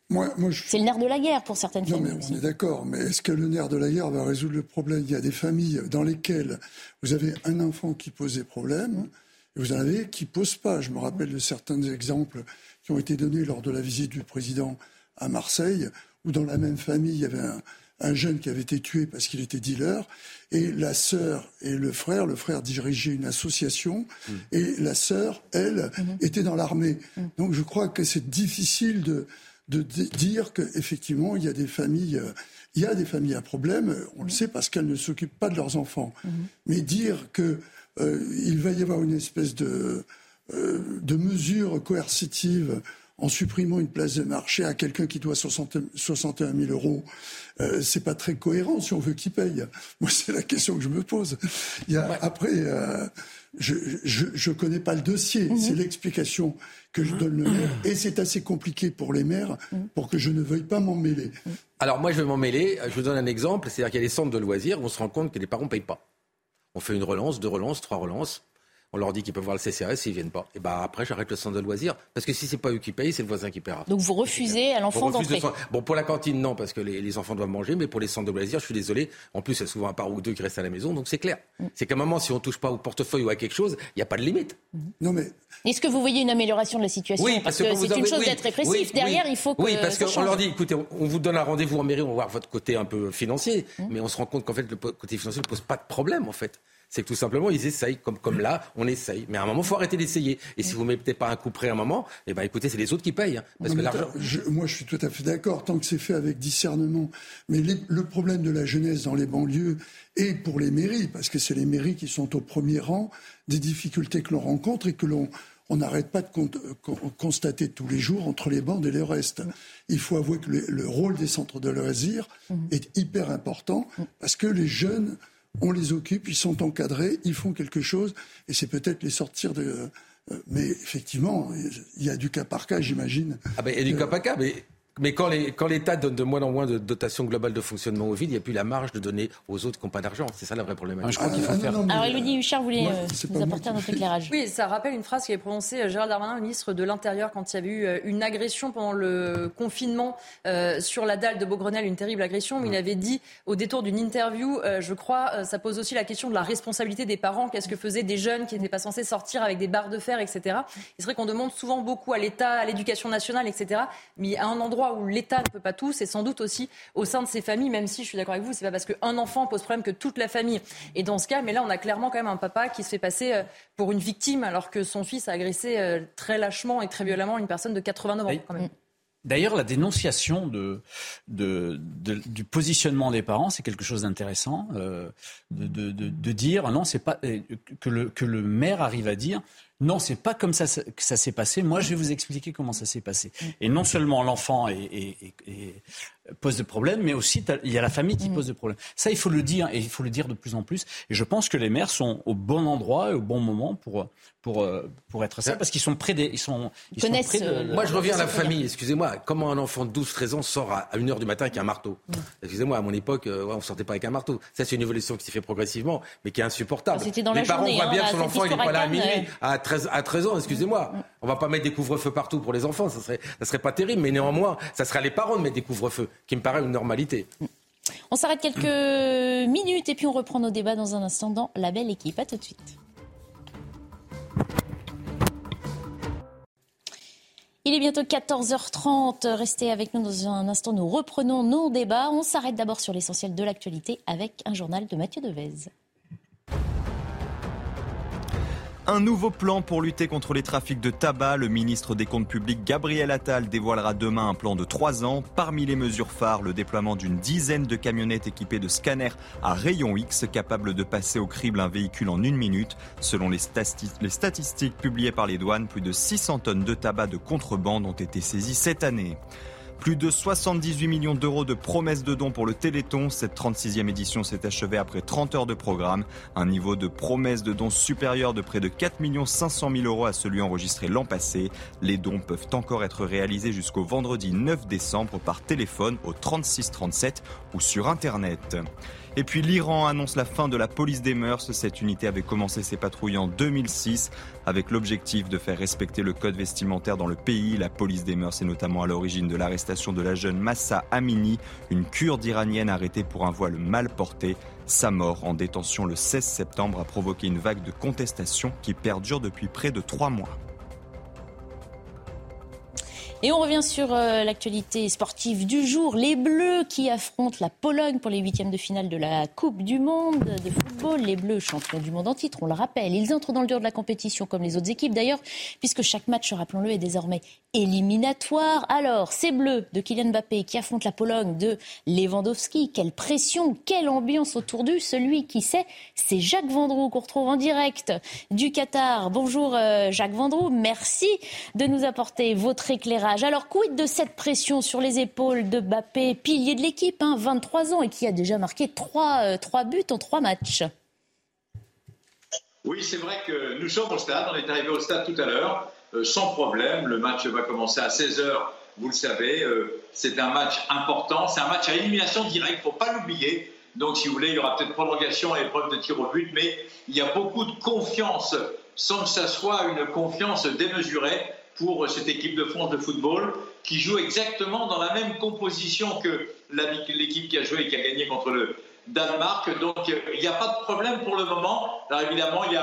Moi, moi C'est le nerf de la guerre pour certaines familles. Non, mais on est d'accord. Mais est-ce que le nerf de la guerre va résoudre le problème? Il y a des familles dans lesquelles vous avez un enfant qui pose des problèmes et vous en avez qui ne posent pas. Je me rappelle de certains exemples qui ont été donnés lors de la visite du président à Marseille, où dans la même famille, il y avait un, jeune qui avait été tué parce qu'il était dealer, et la sœur et le frère, le frère dirigeait une association, mm. et la sœur, elle, mm-hmm. était dans l'armée. Mm. Donc je crois que c'est difficile de, de, dire qu'effectivement, il y a des familles... Euh, il y a des familles à problème, on le mm. sait parce qu'elles ne s'occupent pas de leurs enfants. Mm-hmm. Mais dire qu'il euh, va y avoir une espèce de, euh, de mesure coercitive en supprimant une place de marché à quelqu'un qui doit 60, 61 000 euros, euh, c'est pas très cohérent si on veut qu'il paye. Moi, c'est la question que je me pose. Il y a, Après, euh, je, je, connais pas le dossier. Mhm. C'est l'explication que je donne le maire. Et c'est assez compliqué pour les maires mhm. pour que je ne veuille pas m'en mêler. Alors moi, je vais m'en mêler. Je vous donne un exemple. C'est-à-dire qu'il y a des centres de loisirs où on se rend compte que les parents ne payent pas. On fait une relance, deux relances, trois relances on leur dit qu'ils peuvent voir le CCRS s'ils viennent pas. Et bah après, j'arrête le centre de loisirs. Parce que si c'est pas eux qui payent, c'est le voisin qui paiera. Donc vous refusez à l'enfant d'entrer Bon, pour la cantine, non, parce que les, enfants doivent manger, mais pour les centres de loisirs, je suis désolé. En plus, il y a souvent un par ou deux qui restent à la maison, donc c'est clair. Mm. C'est qu'à un moment, si on touche pas au portefeuille ou à quelque chose, il n'y a pas de limite. Mm. Non, mais. Est-ce que vous voyez une amélioration de la situation Oui, parce, que, c'est une chose d'être répressif. Derrière, il faut que. Oui, parce qu'on leur dit écoutez, on vous donne un rendez-vous en mairie, on va voir votre côté un peu financier, mm. mais on se rend compte qu'en fait, le côté financier ne pose pas de problème, en fait c'est que tout simplement, ils essayent, comme, comme là, on essaye. Mais à un moment, il faut arrêter d'essayer. Et si vous ne mettez pas un coup près à un moment, eh ben, écoutez, c'est les autres qui payent. Hein, parce que l'argent... moi, je suis tout à fait d'accord, tant que c'est fait avec discernement. Mais le problème de la jeunesse dans les banlieues, et pour les mairies, parce que c'est les mairies qui sont au premier rang des difficultés que l'on rencontre et que l'on on n'arrête pas de constater tous les jours entre les bandes et le reste. Il faut avouer que le, rôle des centres de loisirs mmh. est hyper important parce que les jeunes on les occupe, ils sont encadrés, ils font quelque chose, et c'est peut-être les sortir de. Euh, mais effectivement, il y a du cas par cas, j'imagine. Ah ben, il y a du cas par cas, mais mais quand l'État donne de moins en moins de dotation globale de fonctionnement aux villes, il n'y a plus la marge de donner aux autres qui n'ont pas d'argent. C'est ça la vraie problématique. je crois qu'il faut ah, faire. Alors, Elodie Huchard voulait euh, nous apporter un autre éclairage. Oui, ça rappelle une phrase qui est prononcée euh, Gérald Darmanin, ministre de l'Intérieur, quand il y avait eu euh, une agression pendant le confinement sur la dalle de Beaugrenelle, une terrible agression. Mais il avait dit, au détour d'une interview, je crois, ça pose aussi la question de la responsabilité des parents. Qu'est-ce que faisaient des jeunes qui n'étaient pas censés sortir avec des barres de fer, etc. C'est vrai qu'on demande souvent beaucoup à l'État, à l'éducation nationale, etc. Mais à un endroit où l'État ne peut pas tous, et sans doute aussi au sein de ces familles, même si je suis d'accord avec vous, c'est pas parce qu'un enfant pose problème que toute la famille est dans ce cas. Mais là, on a clairement quand même un papa qui se fait passer euh, pour une victime alors que son fils a agressé euh, très lâchement et très violemment une personne de 89 ans. Quand même. D'ailleurs, la dénonciation de, du positionnement des parents, c'est quelque chose d'intéressant. Euh, de, dire, non, c'est pas que le, que le maire arrive à dire, non, c'est pas comme ça que ça s'est passé. Moi, je vais vous expliquer comment ça s'est passé. Mm. Et non seulement l'enfant est, pose de problèmes, mais aussi il y a la famille qui mm. pose de problèmes. Ça, il faut le dire, et il faut le dire de plus en plus. Et je pense que les maires sont au bon endroit et au bon moment pour, pour, euh, pour être ça, parce qu'ils sont près des... Ils sont, ils sont près de, euh, Moi, je reviens à la famille, excusez-moi. Comment un enfant de 12-13 ans sort à 1h du matin avec un marteau mm. Excusez-moi, à mon époque, euh, on ne sortait pas avec un marteau. Ça, c'est une évolution qui s'est fait progressivement, mais qui est insupportable. Dans les parents voient hein, bien que l'enfant, il n'est pas là à minuit, à 13, à 13 ans, excusez-moi. Mm. On va pas mettre des couvre-feux partout pour les enfants, ça serait, ça serait pas terrible, mais néanmoins, ça serait les parents de mettre des couvre-feux, qui me paraît une normalité. On s'arrête quelques minutes et puis on reprend nos débats dans un instant dans La Belle Équipe. À tout de suite. Il est bientôt 14h30. Restez avec nous dans un instant. Nous reprenons nos débats. On s'arrête d'abord sur l'essentiel de l'actualité avec un journal de Mathieu Devez. Un nouveau plan pour lutter contre les trafics de tabac. Le ministre des Comptes publics, Gabriel Attal, dévoilera demain un plan de trois ans. Parmi les mesures phares, le déploiement d'une dizaine de camionnettes équipées de scanners à rayon X, capables de passer au crible un véhicule en une minute. Selon les, statistiques publiées par les douanes, plus de 600 tonnes de tabac de contrebande ont été saisies cette année. Plus de 78 millions d'euros de promesses de dons pour le Téléthon. Cette 36e édition s'est achevée après 30 heures de programme. Un niveau de promesses de dons supérieur de près de 4 500 000 euros à celui enregistré l'an passé. Les dons peuvent encore être réalisés jusqu'au vendredi 9 décembre par téléphone au 36 37 ou sur Internet. Et puis l'Iran annonce la fin de la police des mœurs. Cette unité avait commencé ses patrouilles en 2006 avec l'objectif de faire respecter le code vestimentaire dans le pays. La police des mœurs est notamment à l'origine de l'arrestation de la jeune Massa Amini, une kurde iranienne arrêtée pour un voile mal porté. Sa mort en détention le 16 septembre a provoqué une vague de contestation qui perdure depuis près de trois mois. Et on revient sur euh, l'actualité sportive du jour. Les Bleus qui affrontent la Pologne pour les huitièmes de finale de la Coupe du Monde de football. Les Bleus, champions du monde en titre, on le rappelle. Ils entrent dans le dur de la compétition comme les autres équipes d'ailleurs, puisque chaque match, rappelons-le, est désormais éliminatoire. Alors, ces Bleus de Kylian Mbappé qui affrontent la Pologne de Lewandowski. Quelle pression, quelle ambiance autour d'eux. Celui qui sait, c'est Jacques Vendroux qu'on retrouve en direct du Qatar. Bonjour euh, Jacques Vendroux, merci de nous apporter votre éclairage Alors, quid de cette pression sur les épaules de Bappé, pilier de l'équipe, hein, 23 ans, et qui a déjà marqué 3, 3 buts en 3 matchs Oui, c'est vrai que nous sommes au stade. On est arrivé au stade tout à l'heure, euh, sans problème. Le match va commencer à 16h, vous le savez. Euh, c'est un match important. C'est un match à élimination directe, il ne faut pas l'oublier. Donc, si vous voulez, il y aura peut-être prolongation et épreuve de tir au but, mais il y a beaucoup de confiance, sans que ça soit une confiance démesurée pour cette équipe de France de football, qui joue exactement dans la même composition que l'équipe qui a joué et qui a gagné contre le Danemark. Donc, il n'y a pas de problème pour le moment. Alors, évidemment, il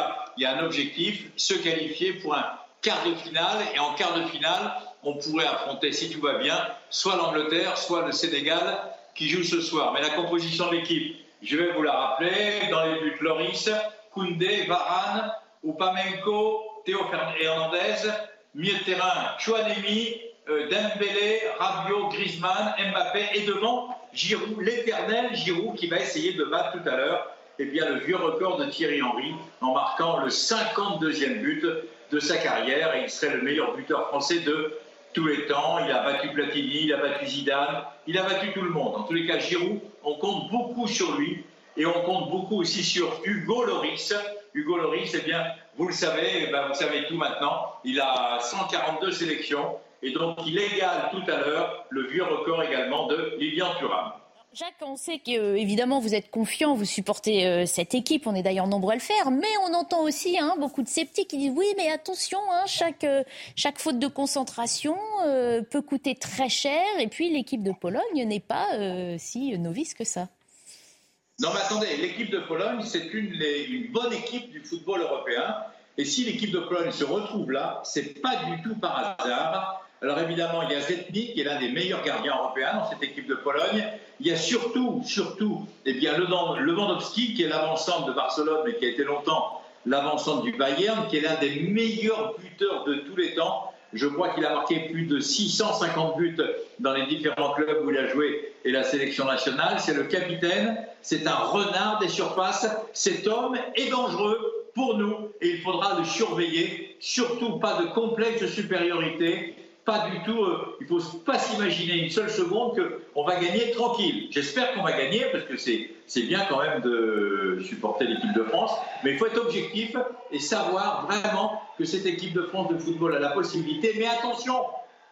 y a, un objectif, se qualifier pour un quart de finale. Et en quart de finale, on pourrait affronter, si tout va bien, soit l'Angleterre, soit le Sénégal qui joue ce soir. Mais la composition de l'équipe, je vais vous la rappeler. Dans les buts, Loris, Koundé, Varane, Upamenko, Théo Hernandez, milieu de terrain, Chouanemi, euh, Dembélé, Rabiot, Griezmann, Mbappé et devant Giroud, l'éternel Giroud qui va essayer de battre tout à l'heure eh bien, le vieux record de Thierry Henry en marquant le 52e but de sa carrière et il serait le meilleur buteur français de tous les temps. Il a battu Platini, il a battu Zidane, il a battu tout le monde. En tous les cas, Giroud, on compte beaucoup sur lui et on compte beaucoup aussi sur Hugo Loris. Hugo Loris, eh bien, vous le savez, eh ben, vous savez tout maintenant. Il a 142 sélections et donc il égale tout à l'heure le vieux record également de Lilian Thuram. Jacques, on sait que euh, vous êtes confiant, vous supportez euh, cette équipe, on est d'ailleurs nombreux à le faire, mais on entend aussi hein, beaucoup de sceptiques qui disent oui, mais attention, hein, euh, chaque faute de concentration peut coûter très cher, et puis l'équipe de Pologne n'est pas si novice que ça. Non, mais attendez, l'équipe de Pologne, c'est une, bonne équipe du football européen, et si l'équipe de Pologne se retrouve là, c'est pas du tout par hasard. Alors évidemment, il y a Zetnik, qui est l'un des meilleurs gardiens européens dans cette équipe de Pologne. Il y a surtout, surtout, eh bien, Lewandowski, qui est l'avancante de Barcelone, mais qui a été longtemps l'avancante du Bayern, qui est l'un des meilleurs buteurs de tous les temps. Je crois qu'il a marqué plus de 650 buts dans les différents clubs où il a joué et la sélection nationale. C'est le capitaine, c'est un renard des surfaces. Cet homme est dangereux pour nous et il faudra le surveiller. Surtout pas de complexe supériorité pas du tout, euh, il ne faut pas s'imaginer une seule seconde qu'on va gagner tranquille. J'espère qu'on va gagner parce que c'est bien quand même de supporter l'équipe de France, mais il faut être objectif et savoir vraiment que cette équipe de France de football a la possibilité. Mais attention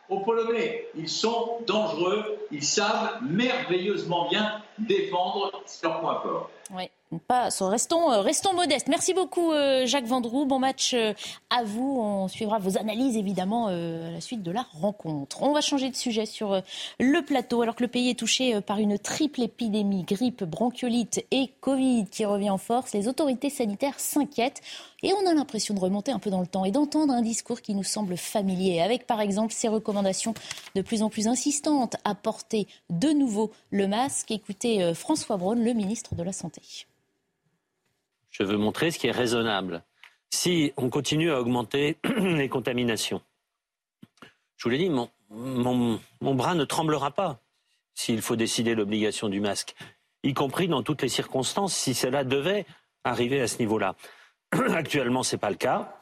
aux Polonais, ils sont dangereux, ils savent merveilleusement bien défendre leur point fort. Oui. Pas, restons, euh, restons modestes. Merci beaucoup euh, Jacques Vendroux. Bon match euh, à vous. On suivra vos analyses évidemment à la suite de la rencontre. On va changer de sujet sur le plateau. Alors que le pays est touché par une triple épidémie, grippe, bronchiolite et Covid qui revient en force, les autorités sanitaires s'inquiètent et on a l'impression de remonter un peu dans le temps et d'entendre un discours qui nous semble familier, avec par exemple ces recommandations de plus en plus insistantes à porter de nouveau le masque. Écoutez François Braun, le ministre de la Santé. Je veux montrer ce qui est raisonnable. Si on continue à augmenter les contaminations, je vous l'ai dit, mon, mon, bras ne tremblera pas s'il faut décider l'obligation du masque, y compris dans toutes les circonstances, si cela devait arriver à ce niveau-là. Actuellement, ce n'est pas le cas.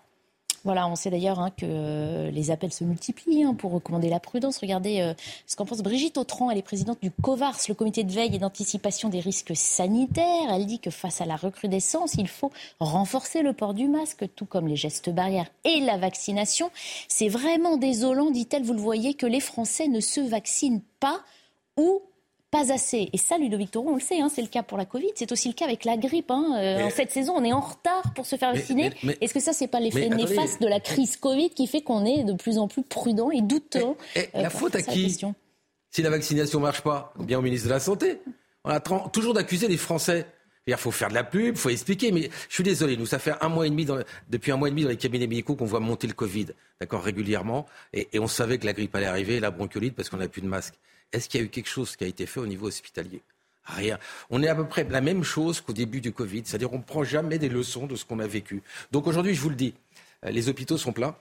Voilà, on sait d'ailleurs hein, que euh, les appels se multiplient hein, pour recommander la prudence. Regardez euh, ce qu'en pense Brigitte Autran. Elle est présidente du COVARS, le comité de veille et d'anticipation des risques sanitaires. Elle dit que face à la recrudescence, il faut renforcer le port du masque, tout comme les gestes barrières et la vaccination. C'est vraiment désolant, dit-elle, vous le voyez, que les Français ne se vaccinent pas ou pas assez. Et ça, Ludovic Toro, on le sait, hein, c'est le cas pour la Covid, c'est aussi le cas avec la grippe. Hein. Euh, en cette saison, on est en retard pour se faire vacciner. Est-ce que ça, c'est pas l'effet néfaste de la crise Covid qui fait qu'on est de plus en plus prudent et douteux euh, La faute à qui Si la vaccination marche pas, bien au ministre de la Santé. On a toujours d'accuser les Français. Il faut faire de la pub, il faut expliquer. Mais je suis désolé, nous, ça fait un mois et demi, depuis un mois et demi dans les cabinets médicaux qu'on voit monter le Covid, d'accord, régulièrement. Et, et, on savait que la grippe allait arriver, la bronchiolite, parce qu'on n'a plus de masque. Est-ce qu'il y a eu quelque chose qui a été fait au niveau hospitalier? Rien. On est à peu près la même chose qu'au début du Covid, c'est-à-dire on ne prend jamais des leçons de ce qu'on a vécu. Donc aujourd'hui, je vous le dis, euh, les hôpitaux sont pleins.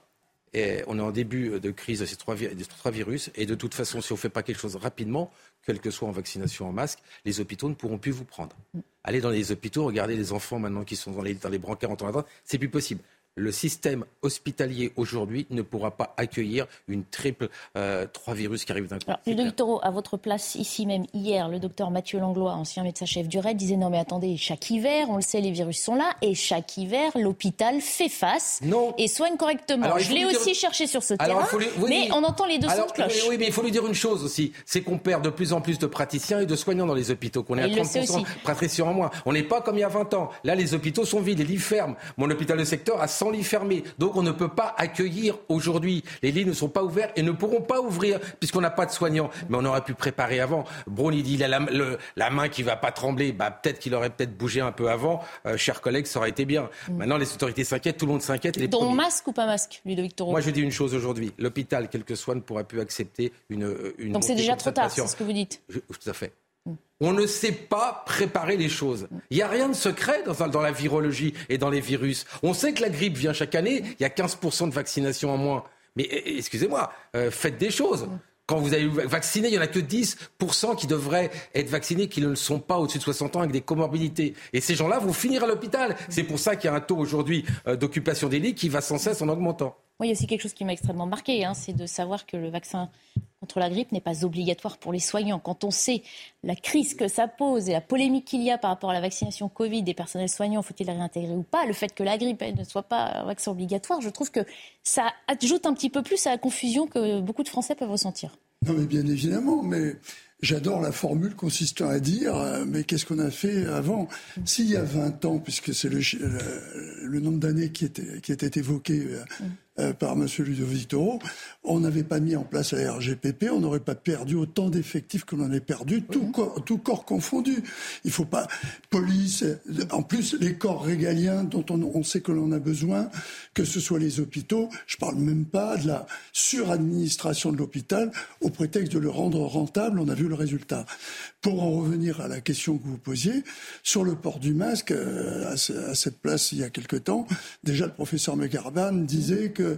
Et on est en début de crise de ces trois, virus. Et de toute façon, si on ne fait pas quelque chose rapidement, quel que soit en vaccination en masque, les hôpitaux ne pourront plus vous prendre. Allez dans les hôpitaux, regardez les enfants maintenant qui sont dans les, dans les brancards en temps c'est plus possible. Le système hospitalier aujourd'hui ne pourra pas accueillir une triple euh, trois virus qui arrivent d'un coup. Alors, Ludovic Toro, à votre place, ici même, hier, le docteur Mathieu Langlois, ancien médecin-chef du RAID, disait non mais attendez, chaque hiver, on le sait, les virus sont là, et chaque hiver, l'hôpital fait face et soigne correctement. Je l'ai aussi cherché sur ce terrain, mais on entend les deux sons de cloche. Oui, mais il faut lui dire une chose aussi, c'est qu'on perd de plus en plus de praticiens et de soignants dans les hôpitaux, qu'on est à 30% praticiens en moins. On n'est pas comme il y a 20 ans. Là, les hôpitaux sont vides, les lits ferment. Mon hôpital de secteur a 100 lits fermés. Donc on ne peut pas accueillir aujourd'hui. Les lits ne sont pas ouverts et ne pourront pas ouvrir puisqu'on n'a pas de soignants. Mais on aurait pu préparer avant. Brown, il dit il a la, main qui va pas trembler. Bah, peut-être qu'il aurait peut-être bougé un peu avant. Euh, chers collègues, ça aurait été bien. Mm. Maintenant, les autorités s'inquiètent, tout le monde s'inquiète. Donc masque ou pas masque, Ludovic Toro Moi, je dis une chose aujourd'hui. L'hôpital, quel que soit, ne pourra plus accepter une. une Donc c'est déjà trop tard, c'est ce que vous dites. tout à fait. On ne sait pas préparer les choses. Il n'y a rien de secret dans, la virologie et dans les virus. On sait que la grippe vient chaque année, il y a 15% de vaccination en moins. Mais eh, eh, excusez-moi, euh, faites des choses. Quand vous avez vacciné, il n'y en a que 10% qui devraient être vaccinés qui ne le sont pas au-dessus de 60 ans avec des comorbidités. Et ces gens-là vont finir à l'hôpital. C'est pour ça qu'il y a un taux aujourd'hui euh, d'occupation des lits qui va sans cesse en augmentant. Oui, il y a aussi quelque chose qui m'a extrêmement marqué, hein, c'est de savoir que le vaccin contre la grippe n'est pas obligatoire pour les soignants. Quand on sait la crise que ça pose et la polémique qu'il y a par rapport à la vaccination Covid des personnels soignants, faut-il la réintégrer ou pas, le fait que la grippe ne soit pas un vaccin obligatoire, je trouve que ça ajoute un petit peu plus à la confusion que beaucoup de Français peuvent ressentir. Non, mais bien évidemment, mais J'adore la formule consistant à dire, euh, mais qu'est-ce qu'on a fait avant? S'il y a 20 ans, puisque c'est le, le, nombre d'années qui était, qui était évoqué euh, euh, par M. Ludovic Toro, on n'avait pas mis en place la RGPP, on n'aurait pas perdu autant d'effectifs que l'on en a perdu, tout, mhm. corps, tout corps confondu. Il faut pas police, en plus les corps régaliens dont on, on sait que l'on a besoin, que ce soit les hôpitaux. Je parle même pas de la suradministration de l'hôpital au prétexte de le rendre rentable. On a vu le résultat. Pour en revenir à la question que vous posiez sur le port du masque, euh, à, cette place il y a quelque temps, déjà le professeur McGarban disait que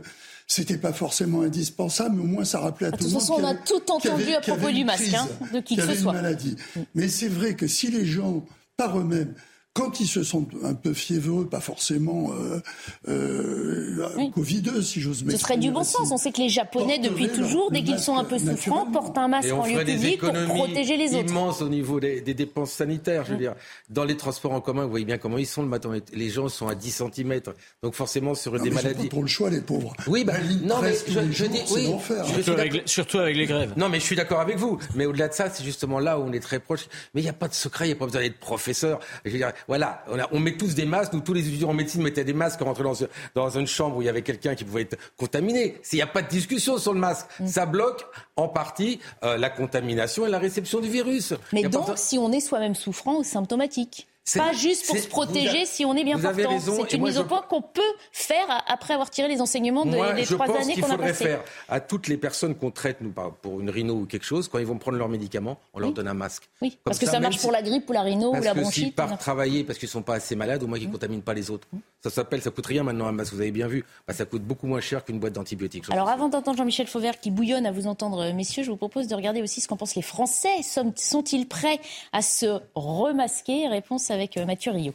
c'était pas forcément indispensable, mais au moins ça rappelait à, tout le monde. De toute façon, on a tout entendu à propos du masque, hein, de qui que ce soit. Une maladie. Mais c'est vrai que si les gens, par eux-mêmes, quand ils se sentent un peu fiévreux, pas forcément euh, euh, covideux, si j'ose dire. Ce serait du bon sens. On sait que les Japonais, depuis toujours, dès qu'ils sont un peu souffrants, portent un masque en lieu public pour protéger les autres. immense au niveau des, dépenses sanitaires. Je veux dire, dans les transports en commun, vous voyez bien comment ils sont le matin. Les gens sont à 10 cm. Donc forcément, sur des maladies. Ils le choix, les pauvres. Oui, bah, non, mais je, dis, oui. Surtout avec, surtout avec, les grèves. Non, mais je suis d'accord avec vous. Mais au-delà de ça, c'est justement là où on est très proche. Mais il n'y a pas de secret, il n'y a pas besoin d'être professeur. Je veux dire, voilà, on, met tous des masques. Nous, tous les étudiants en médecine mettaient des masques en rentrant dans, dans une chambre où il y avait quelqu'un qui pouvait être contaminé. S'il n'y a pas de discussion sur le masque, mm. ça bloque en partie euh, la contamination et la réception du virus. Mais donc, si on est soi-même souffrant ou symptomatique pas juste pour se protéger si on est bien portant. C'est une mise au point qu'on peut faire après avoir tiré les enseignements des trois années qu'on a faudrait faire à toutes les personnes qu'on traite nous pour une rhino ou quelque chose, quand ils vont prendre leurs médicaments, on leur donne un masque. Oui, parce que ça, marche pour la grippe ou la rhino ou la bronchite. S'ils partent travailler parce qu'ils sont pas assez malades, au moins qu'ils ne mmh. contaminent pas les autres. Mmh. Ça s'appelle, ça coûte rien maintenant un masque. Vous avez bien vu, bah, ça coûte beaucoup moins cher qu'une boîte d'antibiotiques. Alors avant d'entendre Jean-Michel Fauvert qui bouillonne à vous entendre, messieurs, je vous propose de regarder aussi ce qu'en pensent les Français. Sont-ils prêts à se remasquer? Réponse avec euh, Mathieu Rio.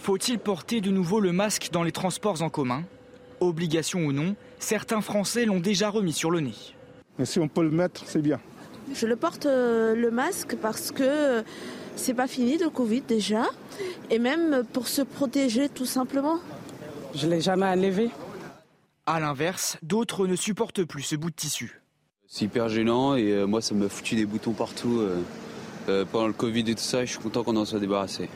Faut-il porter de nouveau le masque dans les transports en commun? Obligation ou non, certains Français l'ont déjà remis sur le nez. Mais si on peut le mettre, c'est bien. Je le porte euh, le masque parce que euh, c'est pas fini le Covid déjà, et même pour se protéger tout simplement. Je l'ai jamais enlevé. À l'inverse, d'autres ne supportent plus ce bout de tissu. C'est hyper gênant et euh, moi ça me foutu des boutons partout pendant le Covid et tout ça. je suis content qu'on en soit débarrassé.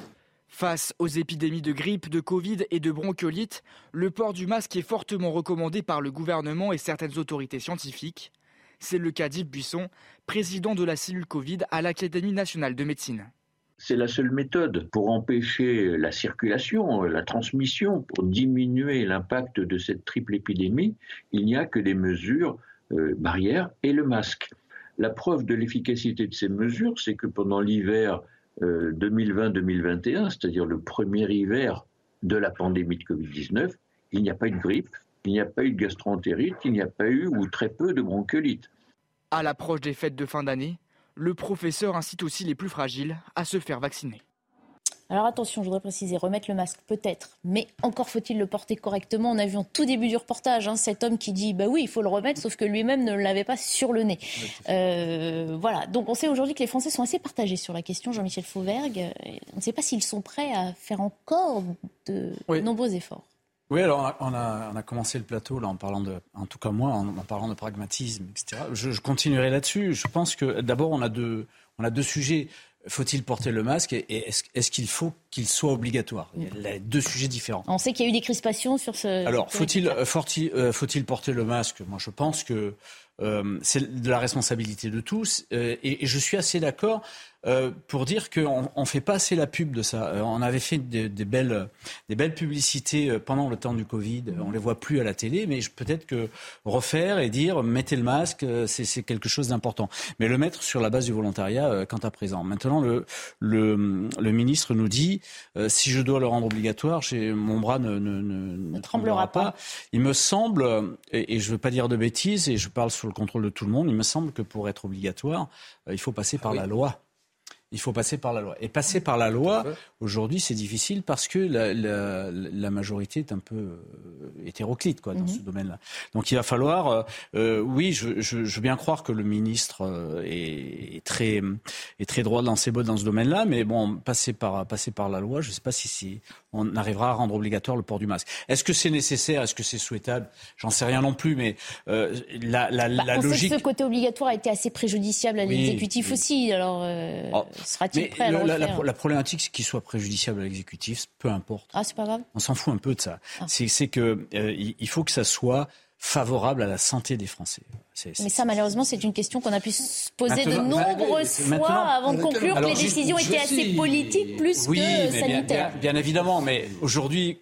Face aux épidémies de grippe, de Covid et de bronchiolite, le port du masque est fortement recommandé par le gouvernement et certaines autorités scientifiques. C'est le cas d'Yves Buisson, président de la cellule Covid à l'Académie nationale de médecine. C'est la seule méthode pour empêcher la circulation, la transmission, pour diminuer l'impact de cette triple épidémie. Il n'y a que des mesures euh, barrières et le masque. La preuve de l'efficacité de ces mesures, c'est que pendant l'hiver 2020-2021, euh, c'est-à-dire le premier hiver de la pandémie de Covid-19, il n'y a pas eu de grippe, il n'y a pas eu de gastroentérite, il n'y a pas eu ou très peu de bronchiolite. À l'approche des fêtes de fin d'année, le professeur incite aussi les plus fragiles à se faire vacciner. Alors attention, je voudrais préciser, remettre le masque peut-être, mais encore faut-il le porter correctement. On a vu en tout début du reportage hein, cet homme qui dit bah oui, il faut le remettre, sauf que lui-même ne l'avait pas sur le nez. Euh, voilà, donc on sait aujourd'hui que les Français sont assez partagés sur la question, Jean-Michel Fauvergue. On ne sait pas s'ils sont prêts à faire encore de nombreux efforts. Oui, alors on a, on a, commencé le plateau là en parlant de, en tout cas moi, en, parlant de pragmatisme, etc. Je, je continuerai là-dessus. Je pense que d'abord on a deux, on a deux sujets faut-il porter le masque et est-ce qu'il faut qu'il soit obligatoire? Il y a deux sujets différents. On sait qu'il y a eu des crispations sur ce. Alors, faut-il euh, euh, faut-il porter le masque? Moi, je pense que euh, c'est de la responsabilité de tous et, je suis assez d'accord euh, pour dire qu'on ne fait pas assez la pub de ça. Euh, on avait fait des, belles, des belles publicités euh, pendant le temps du Covid. On ne les voit plus à la télé, mais peut-être que refaire et dire mettez le masque, c'est quelque chose d'important. Mais le mettre sur la base du volontariat quant à présent. Maintenant, le, le, le ministre nous dit si je dois le rendre obligatoire, mon bras ne, ne, ne, tremblera pas. Il me semble, et, et je ne veux pas dire de bêtises, et je parle sous le contrôle de tout le monde, il me semble que pour être obligatoire, il faut passer par ah la loi il faut passer par la loi. Et passer par la loi, aujourd'hui, c'est difficile parce que la, la, la, majorité est un peu euh, hétéroclite quoi, dans mhm. ce domaine-là. Donc il va falloir, euh, euh, oui, je, je, je, veux bien croire que le ministre est, est, très, est très droit dans ses bottes dans ce domaine-là, mais bon, passer par, passer par la loi, je ne sais pas si, si on arrivera à rendre obligatoire le port du masque. Est-ce que c'est nécessaire? Est-ce que c'est souhaitable? J'en sais rien non plus, mais euh, la, la, bah, la on logique. Sait que ce côté obligatoire a été assez préjudiciable à l'exécutif aussi. Alors, oh, sera-t-il prêt à le la, la, problématique, c'est qu'il soit préjudiciable à l'exécutif, peu importe. Ah, c'est pas grave. On s'en fout un peu de ça. Ah. C'est que euh, il faut que ça soit favorable à la santé des Français. Mais ça, malheureusement, c'est une question qu'on a pu se poser de nombreuses fois avant de conclure que les décisions étaient assez politiques plus que sanitaires. bien évidemment, mais aujourd'hui,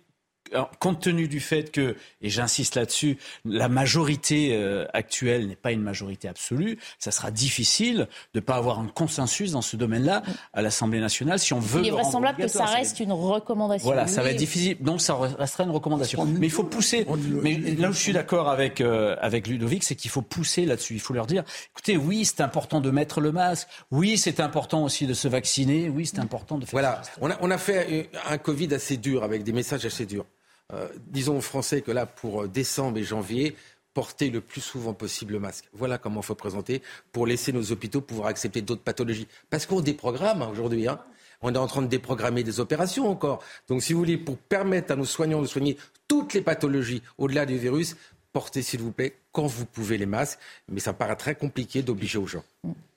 compte tenu du fait que, et j'insiste là-dessus, la majorité euh, actuelle n'est pas une majorité absolue, ça sera difficile de ne pas avoir un consensus dans ce domaine-là à l'Assemblée nationale si on veut. Il est vraisemblable que ça reste une recommandation. Voilà, ça va être difficile. Donc ça restera une recommandation. Mais il faut pousser. Mais là où je suis d'accord avec, euh, avec Ludovic, c'est qu'il faut pousser là-dessus. Il faut leur dire écoutez, oui, c'est important de mettre le masque. Oui, c'est important aussi de se vacciner. Oui, c'est important de faire. Voilà, on a, on a fait un Covid assez dur avec des messages assez durs. Euh, disons aux Français que là, pour euh, décembre et janvier, porter le plus souvent possible le masque. Voilà comment il faut présenter pour laisser nos hôpitaux pouvoir accepter d'autres pathologies. Parce qu'on déprogramme aujourd'hui. Hein. On est en train de déprogrammer des opérations encore. Donc, si vous voulez, pour permettre à nos soignants de soigner toutes les pathologies au-delà du virus, portez, s'il vous plaît, quand vous pouvez les masques. Mais ça paraît très compliqué d'obliger aux gens.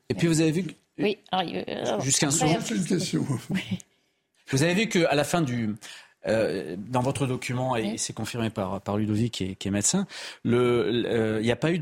Et puis, vous avez vu. Oui, jusqu'à un soir. Vous avez vu qu'à la fin du, euh, dans votre document, et c'est confirmé par, par Ludovic qui est, qui est médecin, il n'y a pas eu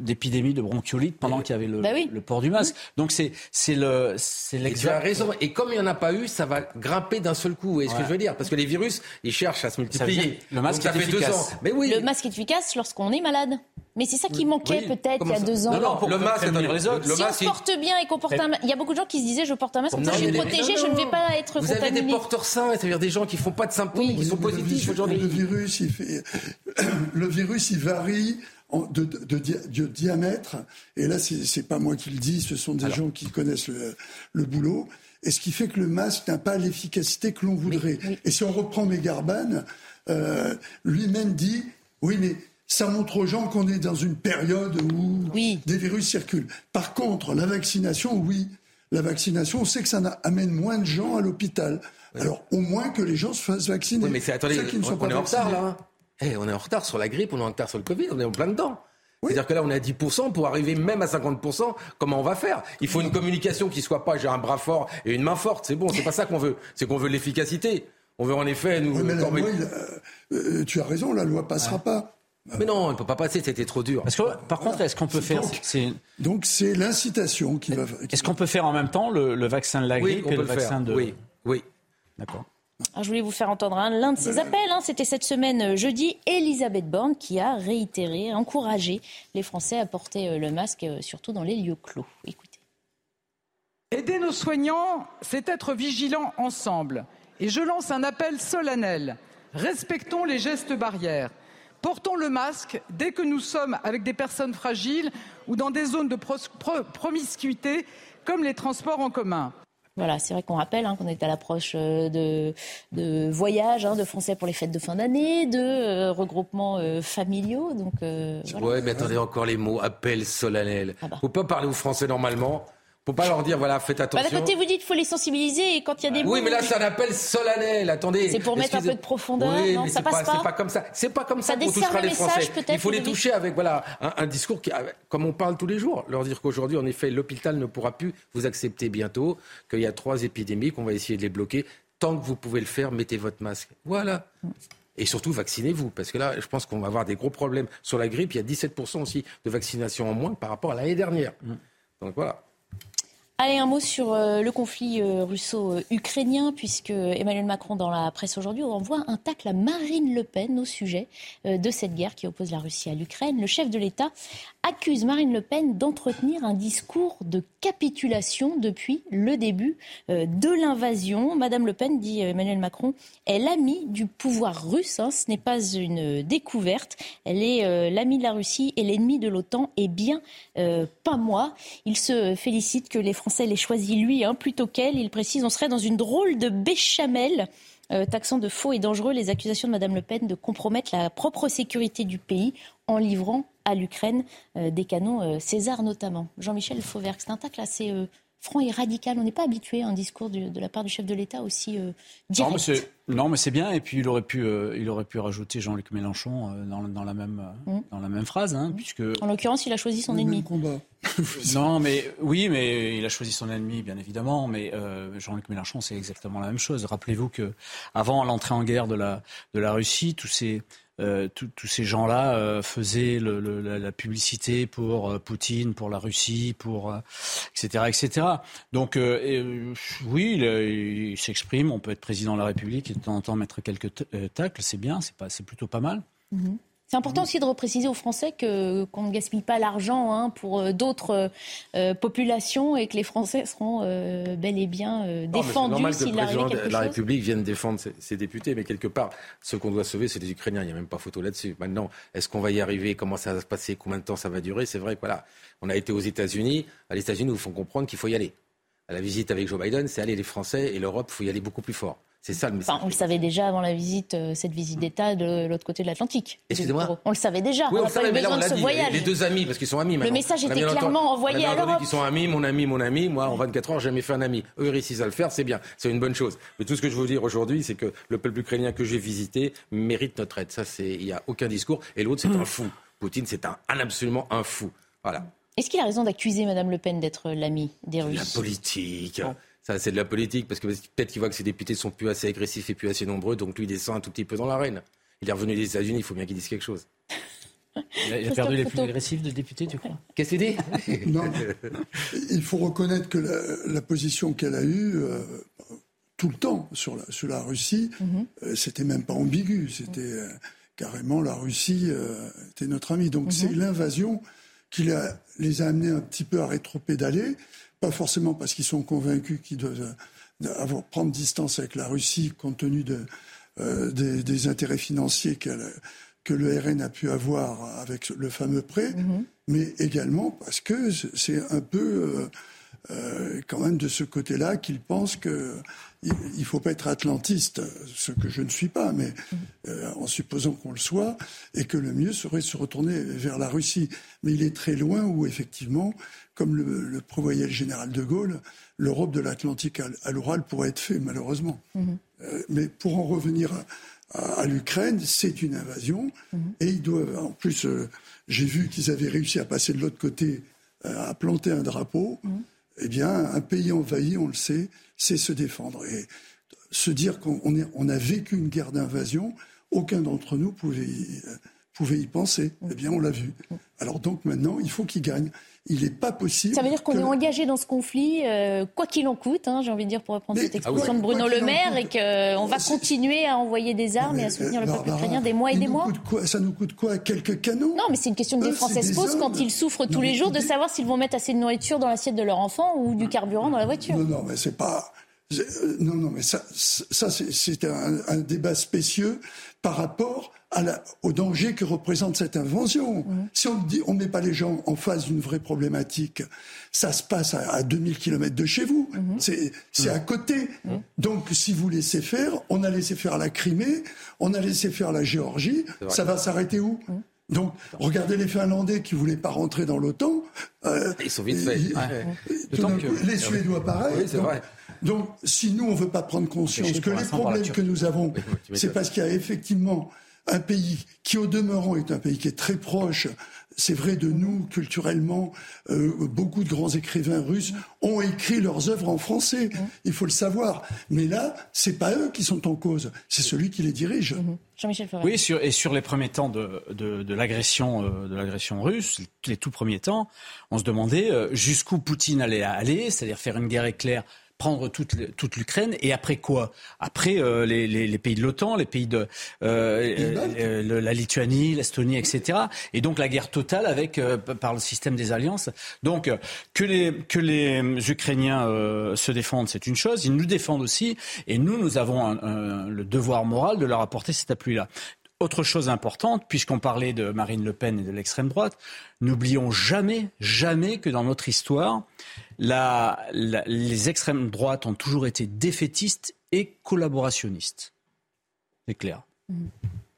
d'épidémie de, bronchiolite pendant qu'il y avait le, bah le, port du masque. Donc c'est le c'est l'exact. raison. Et comme il n'y en a pas eu, ça va grimper d'un seul coup. est ce que je veux dire? Parce que les virus, ils cherchent à se multiplier. le masque est efficace. Mais oui. Le masque est efficace lorsqu'on est malade. Mais c'est ça qui manquait peut-être il y a deux ans. Non, non, le masque, les autres. si on porte bien et qu'on porte un masque, il y a beaucoup de gens qui se disaient je porte un masque, comme ça je suis protégé, je ne vais pas être contaminé. Vous avez des porteurs sains, c'est-à-dire des gens qui font pas de symptômes, qui sont positifs aujourd'hui. Le virus, il fait, le virus, il varie. De, de, diamètre, et là, c'est pas moi qui le dis, ce sont des gens qui connaissent le, boulot, et ce qui fait que le masque n'a pas l'efficacité que l'on voudrait. Et si on reprend Megarban, euh, lui-même dit, oui, mais ça montre aux gens qu'on est dans une période où des virus circulent. Par contre, la vaccination, oui, la vaccination, on sait que ça amène moins de gens à l'hôpital. Alors, au moins que les gens se fassent vacciner. Oui, mais c'est, attendez, on, est en retard là. Eh, on est en retard sur la grippe, on est en retard sur le Covid, on est en plein dedans. C'est-à-dire que là, on est à 10% pour arriver même à 50%. Comment on va faire? Il faut une communication qui soit pas j'ai un bras fort et une main forte. C'est bon, c'est pas ça qu'on veut. C'est qu'on veut l'efficacité. On veut en effet nous. mais la loi, euh, tu as raison, la loi passera pas. Mais non, on ne peut pas passer, c'était trop dur. Parce que, par contre, est-ce qu'on peut faire. Donc, c'est l'incitation qui va. Est-ce qu'on peut faire en même temps le, vaccin de la grippe et le, vaccin de. Oui, oui. D'accord. je voulais vous faire entendre l'un de ces appels. Hein. C'était cette semaine, euh, jeudi, Elisabeth Borne qui a réitéré, encouragé les Français à porter euh, le masque, euh, surtout dans les lieux clos. Écoutez. Aider nos soignants, c'est être vigilants ensemble. Et je lance un appel solennel. Respectons les gestes barrières. Portons le masque dès que nous sommes avec des personnes fragiles ou dans des zones de promiscuité comme les transports en commun. Voilà, c'est vrai qu'on rappelle hein, qu'on est à l'approche euh, de, de voyages hein, de Français pour les fêtes de fin d'année, de euh, regroupements euh, familiaux. Donc, euh, voilà. Ouais, mais attendez encore les mots appel solennel. Ah bah. Faut pas parler aux Français normalement. Faut pas leur dire voilà faites Bah, attention. D'un côté, vous dites qu'il faut les sensibiliser et quand il y a des Oui, mots- mais là, c'est un appel solennel. Attendez. C'est pour mettre un peu de profondeur, Oui, non mais Ça c'est passe pas C'est pas comme ça. C'est pas comme ça, Ça qu'on touchera le les message, Français. peut-être, Il faut les toucher avec voilà un, un discours qui, avec- comme on parle tous les jours. Leur dire qu'aujourd'hui, en effet, l'hôpital ne pourra plus vous accepter bientôt, qu'il y a trois épidémies, qu'on va essayer de les bloquer. Tant que vous pouvez le faire, mettez votre masque. Voilà. Et surtout, vaccinez-vous, parce que là, je pense qu'on va avoir des gros problèmes sur la grippe. Il y a 17% aussi de vaccination en moins par rapport à l'année dernière. Donc voilà. Allez, un mot sur euh, le conflit euh, russo-ukrainien, puisque Emmanuel Macron, dans la presse aujourd'hui, envoie un tacle à Marine Le Pen au sujet euh, de cette guerre qui oppose la Russie à l'Ukraine. Le chef de l'État accuse Marine Le Pen d'entretenir un discours de capitulation depuis le début euh, de l'invasion. Madame Le Pen, dit Emmanuel Macron, est l'amie du pouvoir russe. hein. ce n'est pas une découverte. Elle est euh, l'amie de la Russie et l'ennemi de l'OTAN, et bien euh, pas moi. Il se félicite que les Français l'aient choisi lui hein, plutôt qu'elle. Il précise on serait dans une drôle de béchamel. Euh, taxant de faux et dangereux les accusations de Madame Le Pen de compromettre la propre sécurité du pays en livrant à l'Ukraine euh, des canons euh, César notamment. Jean-Michel Fauvergue, c'est un tacle assez franc et radical. On n'est pas habitué à un discours de la part du chef de l'État aussi euh, Non, mais direct. c'est non, mais c'est bien. Et puis il aurait pu, euh, il aurait pu rajouter Jean-Luc Mélenchon euh, dans, dans la même, euh, Mm. dans la même phrase, hein, puisque En l'occurrence, il a choisi son ennemi. non, mais oui, mais il a choisi son ennemi, bien évidemment. Mais euh, Jean-Luc Mélenchon, c'est exactement la même chose. Rappelez-vous que avant l'entrée en guerre de la de la Russie, tous ces euh, tous- ces gens-là euh, faisaient la, publicité pour euh, Poutine, pour la Russie, pour etc., etc. Donc oui, il, s'exprime. On peut être président de la République et de temps en temps mettre quelques tacles. C'est bien, c'est pas, c'est plutôt pas mal. Mhm. C'est important aussi de repréciser aux Français que qu'on ne gaspille pas l'argent hein, pour euh, d'autres euh, populations et que les Français seront euh, bel et bien euh, défendus s'il président quelque de la. République vienne défendre ses, ses députés, mais quelque part, ce qu'on doit sauver, c'est les Ukrainiens. Il n'y a même pas photo là-dessus. Maintenant, est-ce qu'on va y arriver? Comment ça va se passer? Combien de temps ça va durer? C'est vrai que voilà, on a été aux États-Unis. À les États-Unis, nous font comprendre qu'il faut y aller. À la visite avec Joe Biden, c'est aller les Français et l'Europe, il faut y aller beaucoup plus fort. C'est ça le message. Enfin, on le savait déjà avant la visite, euh, cette visite d'État de l'autre côté de l'Atlantique. Excusez-moi On le savait déjà. Oui, on le pas savait, eu mais là, besoin on de ce dit. voyage. Les deux amis, parce qu'ils sont amis maintenant. message On a était clairement envoyé à l'Europe. qu'ils sont amis, mon ami, mon ami. Moi, en 24 heures, j'ai jamais fait un ami. Eux, ils réussissent à le faire, c'est bien. C'est une bonne chose. Mais tout ce que je veux dire aujourd'hui, c'est que le peuple ukrainien que j'ai visité mérite notre aide. Ça, c'est, il n'y a aucun discours. Et l'autre, c'est un fou. Poutine, c'est un, un absolument un fou. Voilà. Est-ce qu'il a raison d'accuser Madame Le Pen d'être l'ami des La Russes? politique. Ça, c'est de la politique, parce que peut-être qu'il voit que ses députés sont plus assez agressifs et plus assez nombreux, donc lui, il descend un tout petit peu dans l'arène. Il est revenu des États-Unis, il faut bien qu'il dise quelque chose. Il a, il a perdu les plus agressifs de députés, tu crois? Qu'est-ce qu'il dit? Non. Il faut reconnaître que la, la position qu'elle a eue euh, tout le temps sur la, sur la Russie, euh, c'était même pas ambigu. C'était euh, carrément la Russie euh, était notre ami. Donc c'est l'invasion qui les a amenés un petit peu à rétropédaler, pas forcément parce qu'ils sont convaincus qu'ils doivent euh, avoir, prendre distance avec la Russie compte tenu de, euh, des, des intérêts financiers qu'elle que le RN a pu avoir avec le fameux prêt, mais également parce que c'est un peu euh, euh, quand même de ce côté-là qu'ils pensent que il il faut pas être atlantiste, ce que je ne suis pas, mais euh, en supposant qu'on le soit, et que le mieux serait de se retourner vers la Russie. Mais il est très loin où effectivement, comme le, le prévoyait le général de Gaulle, l'Europe de l'Atlantique à, l'Oural pourrait être fait malheureusement. Euh, mais pour en revenir à, à- à l'Ukraine, c'est une invasion. Et ils doivent, en plus, euh, j'ai vu qu'ils avaient réussi à passer de l'autre côté, à planter un drapeau. Eh bien, un pays envahi, on le sait, c'est se défendre. Et se dire qu'on on est- on a vécu une guerre d'invasion, aucun d'entre nous pouvait y, euh, pouvait y penser. Eh bien, on l'a vu. Alors donc maintenant, il faut qu'ils gagnent. Il n'est pas possible. Ça veut dire qu'on que- est engagé dans ce conflit, euh, quoi qu'il en coûte, hein, j'ai envie de dire, pour reprendre Mais- cette expression de Bruno Le Maire, et qu'on va continuer à envoyer des armes et à soutenir le peuple ukrainien des mois et des mois quoi? Ça nous coûte quoi? Quelques canons Non, mais c'est une question que les Français se posent quand ils souffrent tous Non, les jours de savoir s'ils vont mettre assez de nourriture dans l'assiette de leur enfant ou du carburant dans la voiture. Non, non, mais c'est pas. euh, Non, non, mais ça, ça c'est- c'est un, un débat spécieux par rapport au danger que représente cette invention. Mmh. Si on ne met pas les gens en face d'une vraie problématique, ça se passe à, 2000 km de chez vous. Mmh. C'est à côté. Donc, si vous laissez faire, on a laissé faire la Crimée, on a laissé faire la Géorgie, ça va s'arrêter où? Donc, regardez les Finlandais qui voulaient pas rentrer dans l'OTAN. Euh, ils sont vite faits. Les Suédois, pareil. donc, si nous, on veut pas prendre conscience que les problèmes que nous avons, c'est parce qu'il y a effectivement un pays qui, au demeurant, est un pays qui est très proche c'est vrai de nous culturellement. Euh, beaucoup de grands écrivains russes ont écrit leurs œuvres en français. Il faut le savoir. Mais là, c'est pas eux qui sont en cause, c'est celui qui les dirige. Mhm. Jean-Michel Oui, sur, et sur les premiers temps de, de, l'agression euh, de l'agression russe, les tout premiers temps, on se demandait euh, jusqu'où Poutine allait aller, c'est-à-dire faire une guerre éclair prendre toute, toute l'Ukraine. Et après quoi? Après euh, les, les, les, pays de l'OTAN, les pays de euh, euh la Lituanie, l'Estonie, etc. Et donc la guerre totale avec euh, par le système des alliances. Donc que les que les Ukrainiens se défendent, c'est une chose. Ils nous défendent aussi, et nous, nous avons un, le devoir moral de leur apporter cet appui-là. Autre chose importante, puisqu'on parlait de Marine Le Pen et de l'extrême droite, n'oublions jamais, jamais que dans notre histoire, la, les extrêmes droites ont toujours été défaitistes et collaborationnistes. C'est clair. Mmh.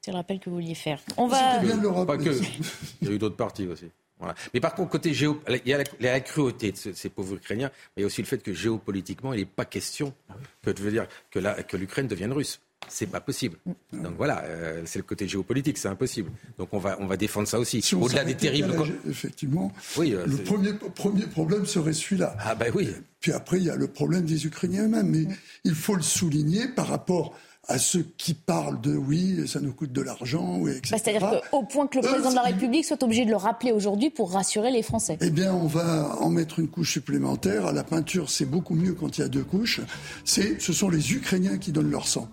C'est le rappel que vous vouliez faire. On va. Pas que. Il y a eu d'autres partis aussi. Voilà. Mais par contre, côté géo, il y a la, cruauté de ces pauvres Ukrainiens, mais il y a aussi le fait que géopolitiquement, il n'est pas question que, veux dire, que l'Ukraine devienne russe. C'est pas possible. Donc voilà, euh, c'est le côté géopolitique, c'est impossible. Donc on va, on va défendre ça aussi. Au-delà des terribles. effectivement, oui, euh, le premier, premier problème serait celui-là. Ah ben oui. Puis après, il y a le problème des Ukrainiens eux-mêmes. Mais il faut le souligner par rapport à ceux qui parlent de oui, ça nous coûte de l'argent, oui, etc. Bah, c'est-à-dire qu'au point que le président de la République soit obligé de le rappeler aujourd'hui pour rassurer les Français. Eh bien, on va en mettre une couche supplémentaire. À la peinture, c'est beaucoup mieux quand il y a deux couches. C'est, ce sont les Ukrainiens qui donnent leur sang.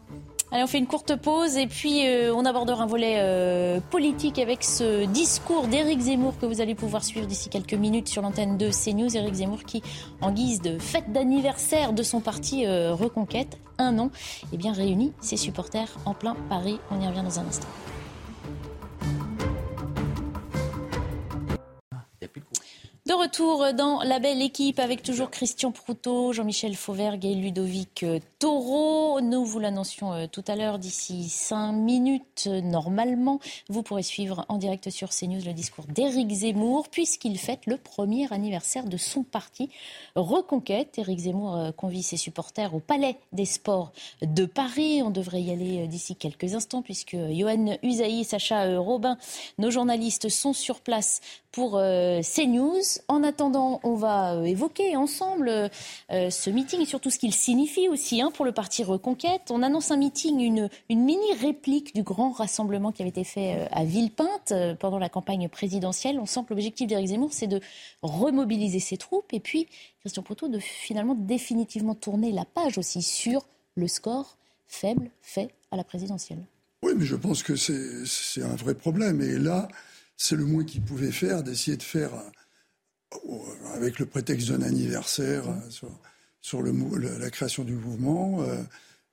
Allez, on fait une courte pause et puis euh, on abordera un volet euh, politique avec ce discours d'Éric Zemmour que vous allez pouvoir suivre d'ici quelques minutes sur l'antenne de CNews. Éric Zemmour qui, en guise de fête d'anniversaire de son parti euh, Reconquête, un an, eh bien réunit ses supporters en plein Paris. On y revient dans un instant. De retour dans la belle équipe avec toujours Christian Proutot, Jean-Michel Fauvergue et Ludovic Taureau. Nous vous l'annoncions euh, tout à l'heure, d'ici cinq minutes, normalement, vous pourrez suivre en direct sur CNews le discours d'Éric Zemmour, puisqu'il fête le premier anniversaire de son parti Reconquête. Éric Zemmour euh, convie ses supporters au Palais des Sports de Paris. On devrait y aller euh, d'ici quelques instants, puisque Johan Usaï, Sacha Robin, nos journalistes sont sur place pour CNews. En attendant, on va euh, évoquer ensemble euh, ce meeting et surtout ce qu'il signifie aussi pour le parti Reconquête. On annonce un meeting, une, mini réplique du grand rassemblement qui avait été fait euh, à Villepinte pendant la campagne présidentielle. On sent que l'objectif d'Éric Zemmour, c'est de remobiliser ses troupes et puis, Christian Proto, de finalement définitivement tourner la page aussi sur le score faible fait à la présidentielle. Oui, mais je pense que c'est un vrai problème. Et là, c'est le moins qu'il pouvait faire d'essayer de faire avec le prétexte d'un anniversaire euh, sur, le, la création du mouvement, euh,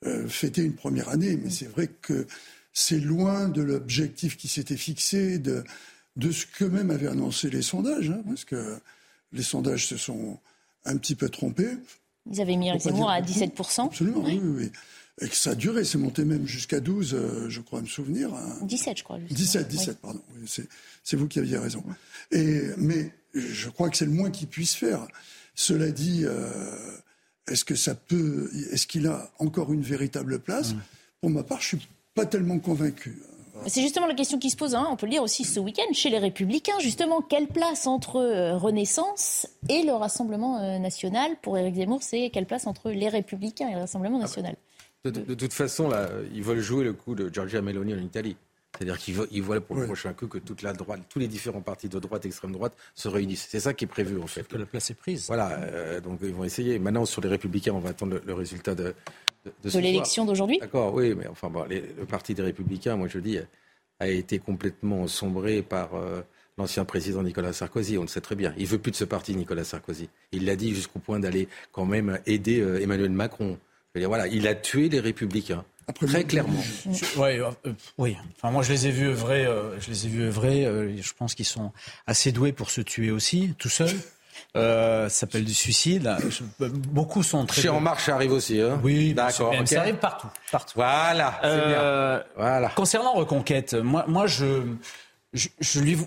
euh, fêter une première année. Mais c'est vrai que c'est loin de l'objectif qui s'était fixé, de, de ce que même avaient annoncé les sondages, hein, parce que les sondages se sont un petit peu trompés. Ils avaient mis Zemmour à 17%. Absolument, oui, oui, Et que ça a duré, c'est monté même jusqu'à 12, je crois me souvenir. 17, hein. je crois. 17, 17, pardon. C'est vous qui aviez raison. Et, mais je crois que c'est le moins qu'il puisse faire. Cela dit, euh, est-ce que ça peut, est-ce qu'il a encore une véritable place? Mm. Pour ma part, je suis pas tellement convaincu. C'est justement la question qui se pose, hein. on peut le lire aussi ce week-end, chez les Républicains, justement, quelle place entre euh, Renaissance et le Rassemblement euh, national Pour Éric Zemmour, c'est quelle place entre les Républicains et le Rassemblement national? de, de, toute façon, là, ils veulent jouer le coup de Giorgia Meloni en Italie. C'est-à-dire qu'ils voient pour le prochain coup que toute la droite, tous les différents partis de droite, extrême droite se réunissent. C'est ça qui est prévu en fait. Que la place est prise. Voilà, euh, donc ils vont essayer. Maintenant sur les Républicains, on va attendre le, résultat de de, de, l'élection d'aujourd'hui? D'accord, oui, mais enfin bon, le parti des Républicains, moi je dis, a été complètement sombré par euh, l'ancien président Nicolas Sarkozy. On le sait très bien. Il veut plus de ce parti, Nicolas Sarkozy. Il l'a dit jusqu'au point d'aller quand même aider euh, Emmanuel Macron. Je veux dire, voilà, il a tué les Républicains. Très clairement. Ouais, euh, oui. Enfin, moi, je les ai vus œuvrer. Euh, je les ai vus œuvrer. Euh, je pense qu'ils sont assez doués pour se tuer aussi, tout seuls. Euh, ça s'appelle du suicide. Je- beaucoup sont très. Chez En Marche, ça arrive aussi. Hein Oui, d'accord. mais ok. ça arrive partout, partout. Voilà, Euh, bien. Voilà. Concernant Reconquête, moi, moi je, je, je lui,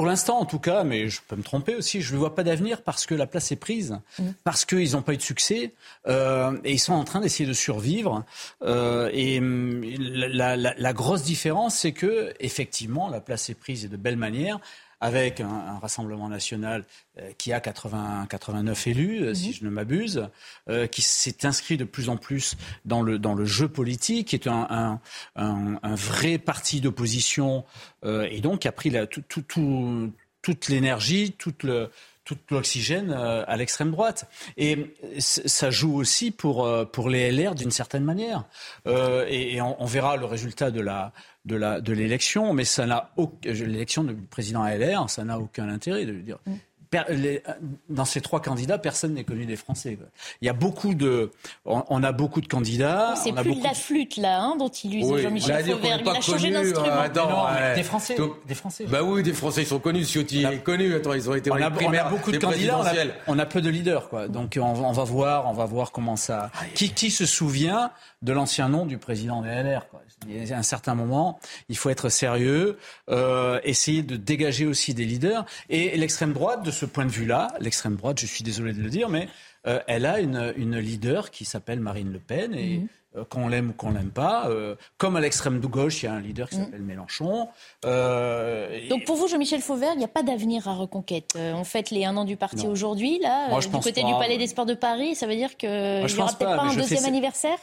pour l'instant en tout cas, mais je peux me tromper aussi, je ne vois pas d'avenir parce que la place est prise, parce qu'ils n'ont pas eu de succès euh, et ils sont en train d'essayer de survivre. Euh, et hum, la, la- la grosse différence, c'est que effectivement, la place est prise et de belle manière. Avec un, un Rassemblement national euh, qui a 80, 89 élus, euh, si je ne m'abuse, euh, qui s'est inscrit de plus en plus dans le, dans le jeu politique, qui est un, un, un- un vrai parti d'opposition, et donc a pris la, tout, tout- tout- toute l'énergie, toute le, tout l'oxygène euh, à l'extrême droite. Et ça joue aussi pour, euh, pour les LR d'une certaine manière. Euh, et on, verra le résultat de la de la de l'élection, mais ça n'a l'élection du président LR, ça n'a aucun intérêt de dire. Per- les- dans ces trois candidats, personne n'est connu des Français. Il y a beaucoup de, on, on a beaucoup de candidats. C'est on a plus beaucoup de la flûte, là, hein, dont il use Oui, Jean-Michel n'est Il a changé d'instrument. euh, ouais. des Français, des Français. Bah oui, des Français, ils sont connus. Ciotti est connu. Attends, ils ont été on a, les on primaires. a beaucoup de candidats, on a, on a peu de leaders, quoi. Donc on, va- on va voir, on va voir comment ça. Qui, qui se souvient de l'ancien nom du président des LR quoi. Il y a un certain moment, il faut être sérieux, euh, essayer de dégager aussi des leaders. Et l'extrême droite, de ce point de vue-là, l'extrême droite, je suis désolé de le dire, mais euh, elle a une, une leader qui s'appelle Marine Le Pen et Mhm. euh, qu'on l'aime ou qu'on l'aime pas, euh, comme à l'extrême de gauche, il y a un leader qui Mhm. s'appelle Mélenchon. Euh, Donc pour vous, Jean-Michel Fauvert, il n'y a pas d'avenir à Reconquête. Euh, on fête les un an du parti aujourd'hui, là, Moi, euh, du côté pas. du Palais des Sports de Paris. Ça veut dire qu'il n'y aura peut-être pas, un fais deuxième anniversaire?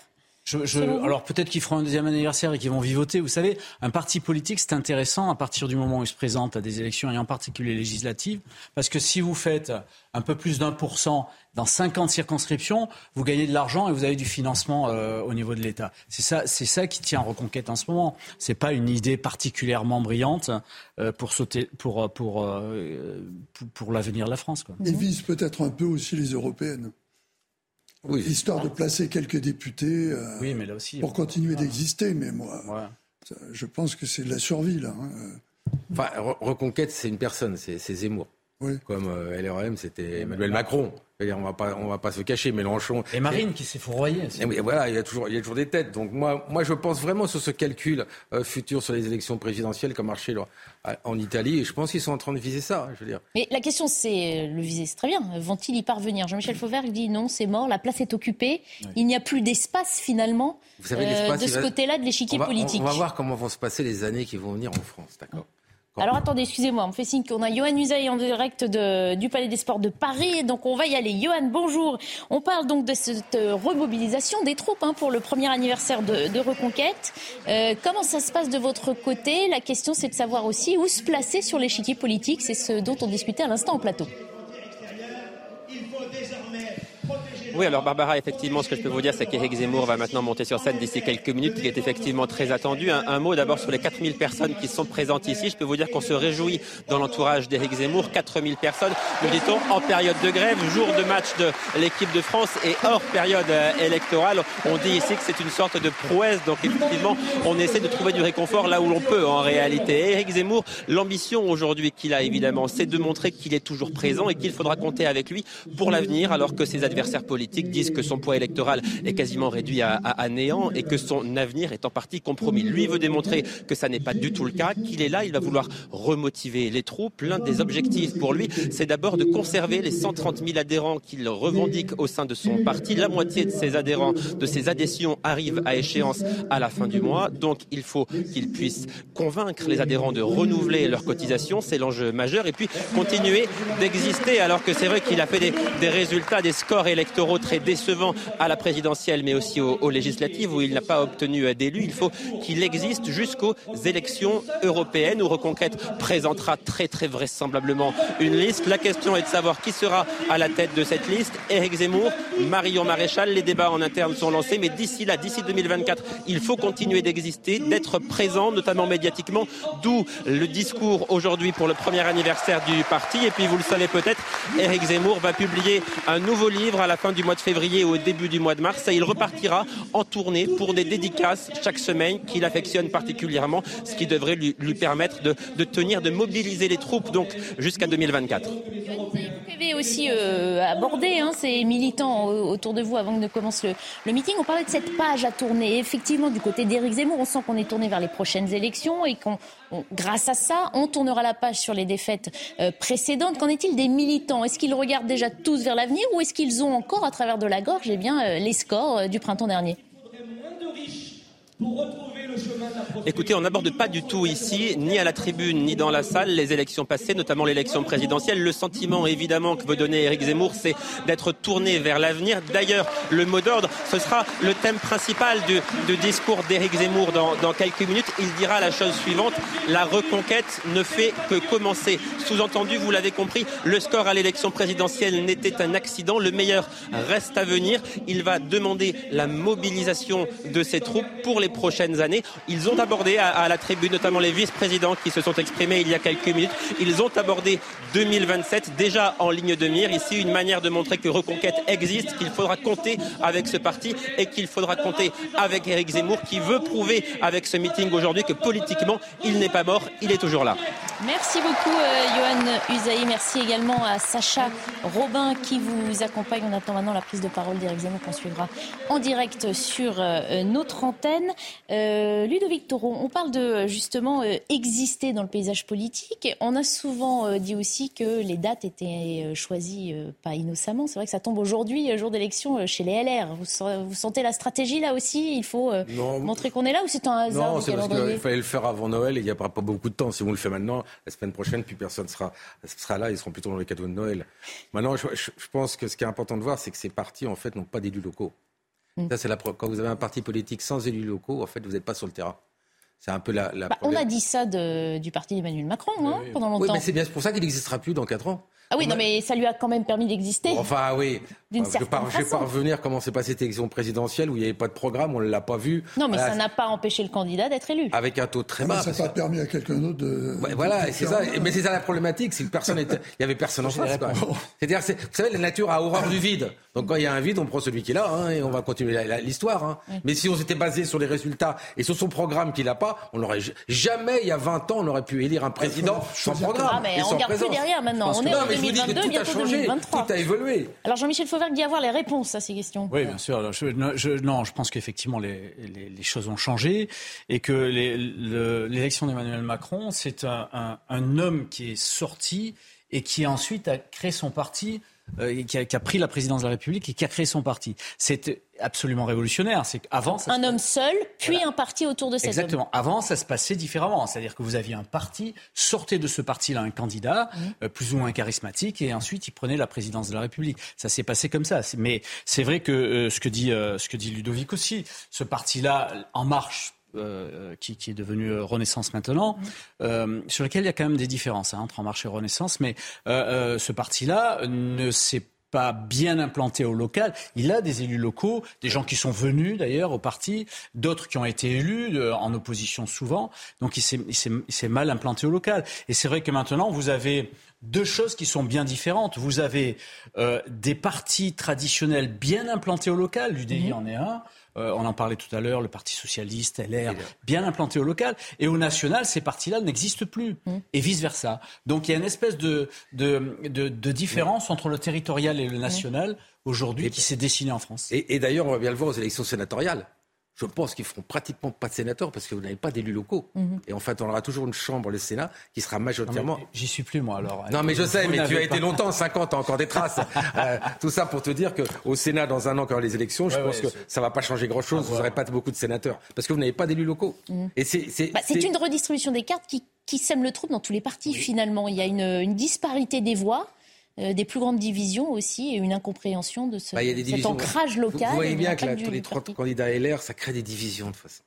Je, je- alors peut-être qu'ils feront un deuxième anniversaire et qu'ils vont vivoter. Vous savez, un parti politique, c'est intéressant à partir du moment où il se présente à des élections, et en particulier législatives, parce que si vous faites un peu plus d'un pour cent dans 50 circonscriptions, vous gagnez de l'argent et vous avez du financement euh, au niveau de l'État. C'est ça, c'est ça qui tient Reconquête en ce moment. C'est pas une idée particulièrement brillante euh, pour sauter, pour pour euh, pour, pour l'avenir de la France. Quoi. Ils visent peut-être un peu aussi les européennes. Oui. Histoire de placer quelques députés euh, Oui, mais là aussi. pour continuer d'exister. Mais moi, Ouais. je pense que c'est de la survie, là. hein. Enfin, Reconquête, c'est une personne, c'est c'est Zemmour. Oui. Comme euh, LREM, c'était Emmanuel Macron. On va pas, on va pas se cacher. Mélenchon. Et Marine qui s'est fourroyée. Et oui, voilà, il y a toujours, il y a toujours des têtes. Donc moi, moi, je pense vraiment sur ce calcul euh, futur sur les élections présidentielles comme marché en Italie. Et je pense qu'ils sont en train de viser ça. Je veux dire. Mais la question, c'est euh, le viser, c'est très bien. Vont-ils y parvenir? Jean-Michel Fauvert dit non, c'est mort, la place est occupée. Il n'y a plus d'espace finalement Vous savez, euh, l'espace, de ce va- côté-là de l'échiquier on va, politique. On, va voir comment vont se passer les années qui vont venir en France, d'accord Alors attendez, excusez-moi, on me fait signe qu'on a Johan Usaï en direct de- du Palais des Sports de Paris, donc on va y aller. Johan, bonjour. On parle donc de cette euh, remobilisation des troupes hein, pour le premier anniversaire de, de Reconquête. Euh, comment ça se passe de votre côté? La question c'est de savoir aussi où se placer sur l'échiquier politique, c'est ce dont on discutait à l'instant en plateau. Oui, alors Barbara, effectivement, ce que je peux vous dire, c'est qu'Éric Zemmour va maintenant monter sur scène d'ici quelques minutes, qui est effectivement très attendu. Un, mot d'abord sur les 4000 personnes qui sont présentes ici. Je peux vous dire qu'on se réjouit dans l'entourage d'Éric Zemmour. 4000 personnes, nous dit-on, en période de grève, jour de match de l'équipe de France et hors période euh, électorale. On dit ici que c'est une sorte de prouesse. Donc effectivement, on essaie de trouver du réconfort là où l'on peut en réalité. Éric Zemmour, l'ambition aujourd'hui qu'il a évidemment, c'est de montrer qu'il est toujours présent et qu'il faudra compter avec lui pour l'avenir, alors que ses adversaires politiques disent que son poids électoral est quasiment réduit à, néant et que son avenir est en partie compromis. Lui veut démontrer que ça n'est pas du tout le cas, qu'il est là, il va vouloir remotiver les troupes. L'un des objectifs pour lui, c'est d'abord de conserver les 130 000 adhérents qu'il revendique au sein de son parti. La moitié de ses adhérents, de ses adhésions arrivent à échéance à la fin du mois. Donc il faut qu'il puisse convaincre les adhérents de renouveler leur cotisation. C'est l'enjeu majeur. Et puis continuer d'exister alors que c'est vrai qu'il a fait des résultats, des scores électoraux très décevants à la présidentielle mais aussi aux, législatives où il n'a pas obtenu d'élu. Il faut qu'il existe jusqu'aux élections européennes où Reconquête présentera très très vraisemblablement une liste. La question est de savoir qui sera à la tête de cette liste. Éric Zemmour, Marion Maréchal, les débats en interne sont lancés mais d'ici là, d'ici 2024, il faut continuer d'exister, d'être présent, notamment médiatiquement, d'où le discours aujourd'hui pour le premier anniversaire du parti. Et puis vous le savez peut-être, Éric Zemmour va publier un nouveau livre à la fin du du mois de février au début du mois de mars. Et il repartira en tournée pour des dédicaces chaque semaine qu'il affectionne particulièrement, ce qui devrait lui, permettre de, tenir, de mobiliser les troupes donc jusqu'à 2024 avez aussi euh, abordé hein, ces militants autour de vous avant que ne commence le, le, meeting. On parlait de cette page à tourner. effectivement, du côté d'Éric Zemmour, on sent qu'on est tourné vers les prochaines élections et qu'on, grâce à ça, on tournera la page sur les défaites euh, précédentes. Qu'en est-il des militants? Est-ce qu'ils regardent déjà tous vers l'avenir ou est-ce qu'ils ont encore, à travers de la gorge, eh bien, euh, les scores du printemps dernier? Écoutez, on n'aborde pas du tout ici, ni à la tribune, ni dans la salle, les élections passées, notamment l'élection présidentielle. Le sentiment, évidemment, que veut donner Éric Zemmour, c'est d'être tourné vers l'avenir. D'ailleurs, le mot d'ordre, ce sera le thème principal du, discours d'Éric Zemmour dans, dans quelques minutes. Il dira la chose suivante, la reconquête ne fait que commencer. Sous-entendu, vous l'avez compris, le score à l'élection présidentielle n'était un accident. Le meilleur reste à venir. Il va demander la mobilisation de ses troupes pour les prochaines années. Ils ont abordé à, la tribune, notamment les vice-présidents qui se sont exprimés il y a quelques minutes, ils ont abordé 2027 déjà en ligne de mire. Ici, une manière de montrer que Reconquête existe, qu'il faudra compter avec ce parti et qu'il faudra compter avec Éric Zemmour qui veut prouver avec ce meeting aujourd'hui que politiquement, il n'est pas mort, il est toujours là. Merci beaucoup, euh, Johan Usaï. Merci également à Sacha Robin qui vous accompagne. On attend maintenant la prise de parole d'Éric Zemmour qu'on suivra en direct sur euh, notre antenne. Euh, Ludovic Toro, on parle de justement euh, exister dans le paysage politique. On a souvent euh, dit aussi que les dates étaient choisies pas innocemment. C'est vrai que ça tombe aujourd'hui, jour d'élection, chez les LR. Vous, sentez la stratégie là aussi? Il faut montrer qu'on est là ou c'est un hasard Non, c'est parce qu'il fallait le faire avant Noël et il n'y a pas beaucoup de temps. Si on le fait maintenant, la semaine prochaine, puis personne sera, sera là. Ils seront plutôt dans les cadeaux de Noël. Maintenant, je, je pense que ce qui est important de voir, c'est que ces partis, en fait, n'ont pas d'élus locaux. Mm. c'est la Quand vous avez un parti politique sans élus locaux, en fait, vous n'êtes pas sur le terrain. C'est un peu la. Bah, on a dit ça du parti d'Emmanuel Macron hein, pendant longtemps. Oui, mais c'est bien pour ça qu'il n'existera plus dans 4 ans. Ah oui, non, mais ça lui a quand même permis d'exister. Enfin, oui. Je ne vais pas revenir comment s'est passée cette élection présidentielle où il n'y avait pas de programme, on ne l'a pas vu. Non, mais ça n'a pas empêché le candidat d'être élu. Avec un taux très bas. ça n'a pas permis à quelqu'un d'autre de. voilà, c'est ça. Mais c'est ça la problématique, c'est que personne il y avait personne en face. C'est-à-dire, vous savez, la nature a horreur du vide. Donc quand il y a un vide, on prend celui qui est là, hein, et on va continuer l'histoire. Hein. Mais si on s'était basé sur les résultats et sur son programme qu'il n'a pas, on n'aurait jamais, il y a 20 ans, on aurait pu élire un président sans programme. Ah, mais on ne regarde plus derrière maintenant. On est en 2022, bientôt tout a évolué. Alors Jean-Michel Fauvert dit avoir les réponses à ces questions. Oui, bien sûr. je, non, je pense qu'effectivement les, choses ont changé et que l'élection d'Emmanuel Macron, c'est un, homme qui est sorti et qui ensuite a créé son parti euh, qui, a, pris la présidence de la République et qui a créé son parti. C'est absolument révolutionnaire. C'est avant un homme seul, puis un parti autour de cet Exactement. Avant, ça se passait différemment. C'est-à-dire que vous aviez un parti, sortez de ce parti-là un candidat mmh. euh, plus ou moins charismatique, et ensuite il prenait la présidence de la République. Ça s'est passé comme ça. Mais c'est vrai que euh, ce que dit ce que dit Ludovic aussi, ce parti-là en marche euh, qui, est devenu euh, Renaissance maintenant, euh, sur lequel il y a quand même des différences hein, entre En Marche et Renaissance, mais ce parti-là ne s'est pas bien implanté au local. Il a des élus locaux, des gens qui sont venus d'ailleurs au parti, d'autres qui ont été élus en opposition souvent. Donc il s'est mal implanté au local. Et c'est vrai que maintenant, vous avez deux choses qui sont bien différentes. Vous avez des partis traditionnels bien implantés au local, l'UDI mmh. en est un. Euh, on en parlait tout à l'heure, le Parti socialiste, LR, bien implanté au local. Et au national, ces partis-là n'existent plus. Mmh. Et vice-versa. Donc il y a une espèce de, différence entre le territorial et le national aujourd'hui qui s'est dessinée en France. et d'ailleurs, on va bien le voir aux élections sénatoriales je pense qu'ils feront pratiquement pas de sénateurs parce que vous n'avez pas d'élus locaux. Mhm. Et en fait, on aura toujours une chambre, le Sénat, qui sera majoritairement. J'y suis plus, moi, alors. Non, mais je sais, mais tu as été longtemps, 50 ans, encore des traces. Euh, tout ça pour te dire qu'au Sénat, dans un an, quand les élections, je pense que ça ne va pas changer grand-chose. Vous n'aurez pas beaucoup de sénateurs. Parce que vous n'avez pas d'élus locaux. Mhm. Et bah, c'est une redistribution des cartes qui, sème le trouble dans tous les partis, finalement. Il y a une disparité des voix. Euh, des plus grandes divisions aussi et une incompréhension de ce, bah, cet ancrage local. Vous, voyez bien que tous les trois candidats LR, ça crée des divisions de toute façon.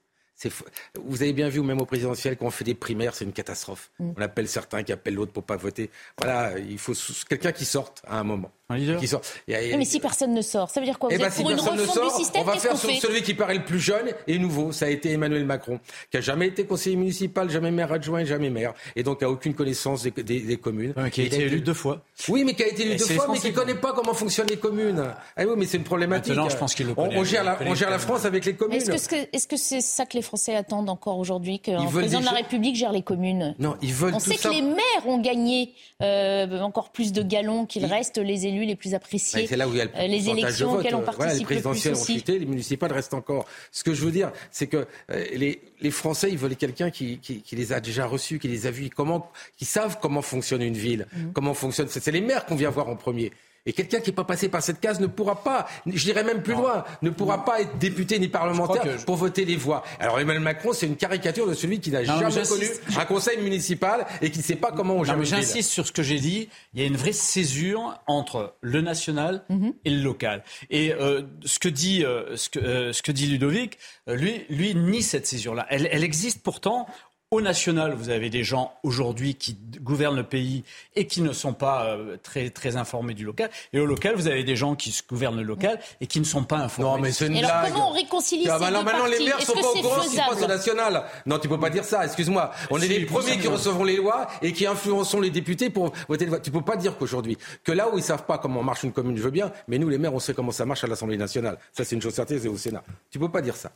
Vous avez bien vu, même au présidentiel, quand on fait des primaires, c'est une catastrophe. Mm. On appelle certains qui appellent l'autre pour pas voter. Voilà, il faut quelqu'un qui sorte à un moment. Qui sort. A, mais si personne ne sort, ça veut dire quoi Vous eh ben, êtes si pour une personne ne refonte sort, du système on va faire sur celui qui paraît le plus jeune et nouveau. Ça a été Emmanuel Macron, qui a jamais été conseiller municipal, jamais maire adjoint, jamais maire, et donc a aucune connaissance des, des, des communes. Ouais, qui a été élu deux fois. Oui, mais qui a été élu deux fois, mais qui Français, connaît pas comment fonctionnent les communes. Ah oui, mais c'est une problématique. Maintenant, je pense qu'il le on, connaît. on gère la, connaît on gère la quand France avec les communes. Est-ce que c'est est -ce c'est ça que les Français attendent encore aujourd'hui, qu'un président de la République gère les communes? Non, ils veulent On sait que les maires ont gagné euh, encore plus de galons qu'ils restent les élus les plus appréciés. Ouais, c'est là où il y a le Euh, les élections vote. auxquelles on voilà, les participe le plus présidentielles ont chuté, les municipales restent encore. Ce que je veux dire, c'est que euh, les, les Français, ils veulent quelqu'un qui, qui, qui les a déjà reçus, qui les a vus, comment, qui savent comment fonctionne une ville, Mm. comment fonctionne. C'est les maires qu'on vient voir en premier. Et quelqu'un qui n'est pas passé par cette case ne pourra pas, je dirais même plus loin, ne pourra pas être député ni parlementaire je- pour voter les voix. Alors Emmanuel Macron, c'est une caricature de celui qui n'a mais jamais connu un conseil municipal et qui ne sait pas comment on gère. J'insiste sur ce que j'ai dit. Il y a une vraie césure entre le national et le local. Et euh, ce que dit euh, ce que euh, ce que dit Ludovic, lui lui nie cette césure-là. Elle, elle existe pourtant. Au national, vous avez des gens aujourd'hui qui gouvernent le pays et qui ne sont pas euh, très très informés du local. Et au local, vous avez des gens qui gouvernent le local et qui ne sont pas informés. Non, mais c'est une Et alors blague. comment on réconcilie Ah ces bah non, deux maintenant les maires sont pas au courant ce qui se passe au national. Non, tu peux pas dire ça, excuse-moi. On est les premiers qui recevront les lois et qui influenceront les députés pour voter les lois. Tu peux pas dire qu'aujourd'hui, que là où ils savent pas comment marche une commune, je veux bien, mais nous les maires, on sait comment ça marche à l'Assemblée nationale. Ça, c'est une chose certaine, c'est au Sénat. Tu peux pas dire ça.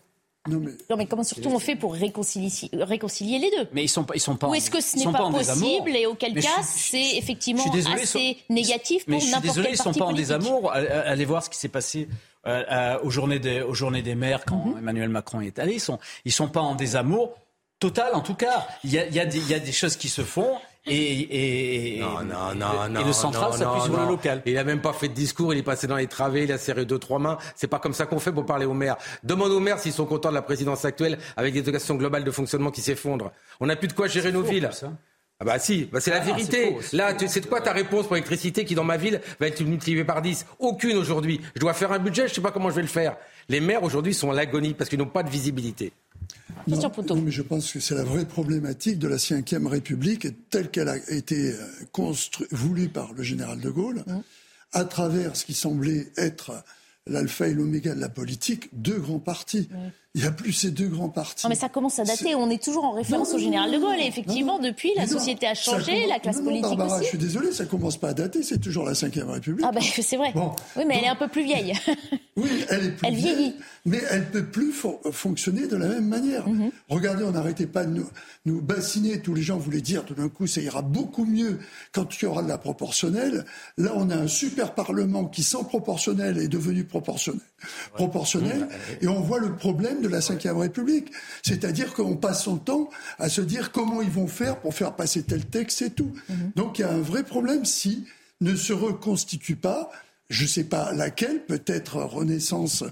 Non, mais Non, mais comment surtout on fait pour réconcilier, réconcilier les deux? Mais ils sont pas ils sont pas. Ou est-ce que ce n'est sont pas, possible et auquel Mais cas c'est effectivement je suis désolé, assez ils négatif Mais pour je suis n'importe désolé, quel ils sont parti pas en désamour. Allez- voir ce qui s'est passé euh, à- aux, journées des, aux journées des maires quand Mhm. Emmanuel Macron est allé. Ils sont, ils sont pas en désamour total, en tout cas. Il y a, il y a, des, il y a des choses qui se font et, et, Non, non, non, et non. le central non, s'appuie non, sur le local. Il a même pas fait de discours, il est passé dans les travées, il a serré deux, trois mains. C'est pas comme ça qu'on fait pour parler aux maires. Demande aux maires s'ils sont contents de la présidence actuelle avec des éducations globales de fonctionnement qui s'effondrent. On n'a plus de quoi gérer nos faux, villes. ça. Ah bah si, bah c'est la Ah vérité. c'est faux, c'est Là, tu quoi ta réponse pour l'électricité qui dans ma ville va être multipliée par 10 Aucune aujourd'hui. Je dois faire un budget, je sais pas comment je vais le faire. Les maires aujourd'hui sont à l'agonie parce qu'ils n'ont pas de visibilité. Christian non, mais je pense que c'est la vraie problématique de la Ve République, telle qu'elle a été euh, voulue par le général de Gaulle, Mmh. à travers ce qui semblait être l'alpha et l'oméga de la politique, deux grands partis. Il n'y a plus ces deux grands partis. Non, mais ça commence à dater. On est toujours en référence Non, au général de Gaulle. Et effectivement, non, depuis, la société a changé, la classe politique Barbara, je aussi. suis désolé, ça commence pas à dater, c'est toujours la Ve République. Ah ben c'est vrai. Bon. oui, mais elle est un peu plus vieille. Oui, elle est plus Elle vieille, vieillit. mais elle peut plus fon- fonctionner de la même manière. Mhm. Regardez, on n'arrêtait pas de nous, nous bassiner. Tous les gens voulaient dire tout d'un coup, ça ira beaucoup mieux quand il y aura de la proportionnelle. Là, on a un super parlement qui, sans proportionnel, est devenu proportionnel. Proportionnel. Et on voit le problème de la Ve République. C'est-à-dire qu'on passe son temps à se dire comment ils vont faire pour faire passer tel texte et tout. Donc il y a un vrai problème si ne se reconstitue pas je ne sais pas laquelle, peut-être Renaissance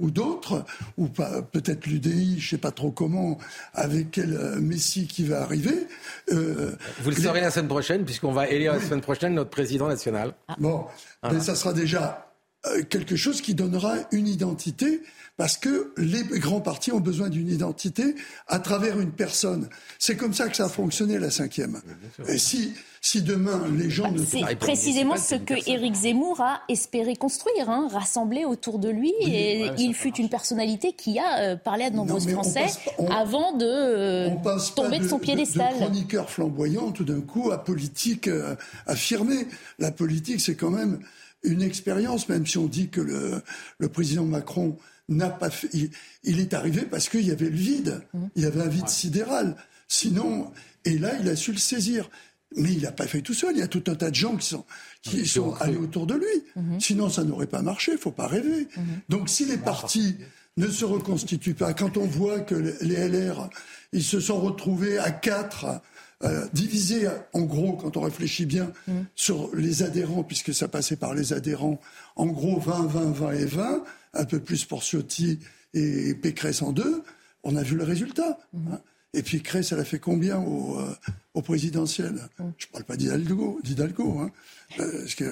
ou d'autres, ou peut-être l'UDI, je ne sais pas trop comment, avec quel euh, Messie qui va arriver. Euh, Vous le les- saurez la semaine prochaine, puisqu'on va élire la semaine prochaine notre président national. Bon, mais ça sera déjà euh, quelque chose qui donnera une identité, parce que les grands partis ont besoin d'une identité à travers une personne. C'est comme ça que ça a fonctionné la cinquième. Et si, si demain les gens ne C'est précisément ce que. Éric Zemmour a espéré construire, hein, rassembler autour de lui. et ouais, il fut une personnalité qui a euh, parlé à de nombreux mais on Français passe pas- on- avant de euh, on passe pas tomber de, son piédestal. De, chroniqueur flamboyant tout d'un coup à politique euh, affirmée. La politique, c'est quand même une expérience, même si on dit que le, le président Macron n'a pas fait. Il, il est arrivé parce qu'il y avait le vide. Mmh. Il y avait un vide sidéral. Sinon, et là, il a su le saisir. Mais il n'a pas fait tout seul. Il y a tout un tas de gens qui sont, qui sont allés autour de lui. Mmh. Sinon, ça n'aurait pas marché. faut pas rêver. Donc, si les partis ne se reconstituent pas, quand on voit que les LR, ils se sont retrouvés à quatre, euh, divisés, en gros, quand on réfléchit bien, sur les adhérents, puisque ça passait par les adhérents, en gros 20, 20, 20 et 20, un peu plus pour Ciotti et Pécresse en deux, on a vu le résultat. hein. Et puis Pécresse, elle a fait combien au, euh, au présidentiel. Je ne parle pas d'Hidalgo, d'Hidalgo hein. Parce que,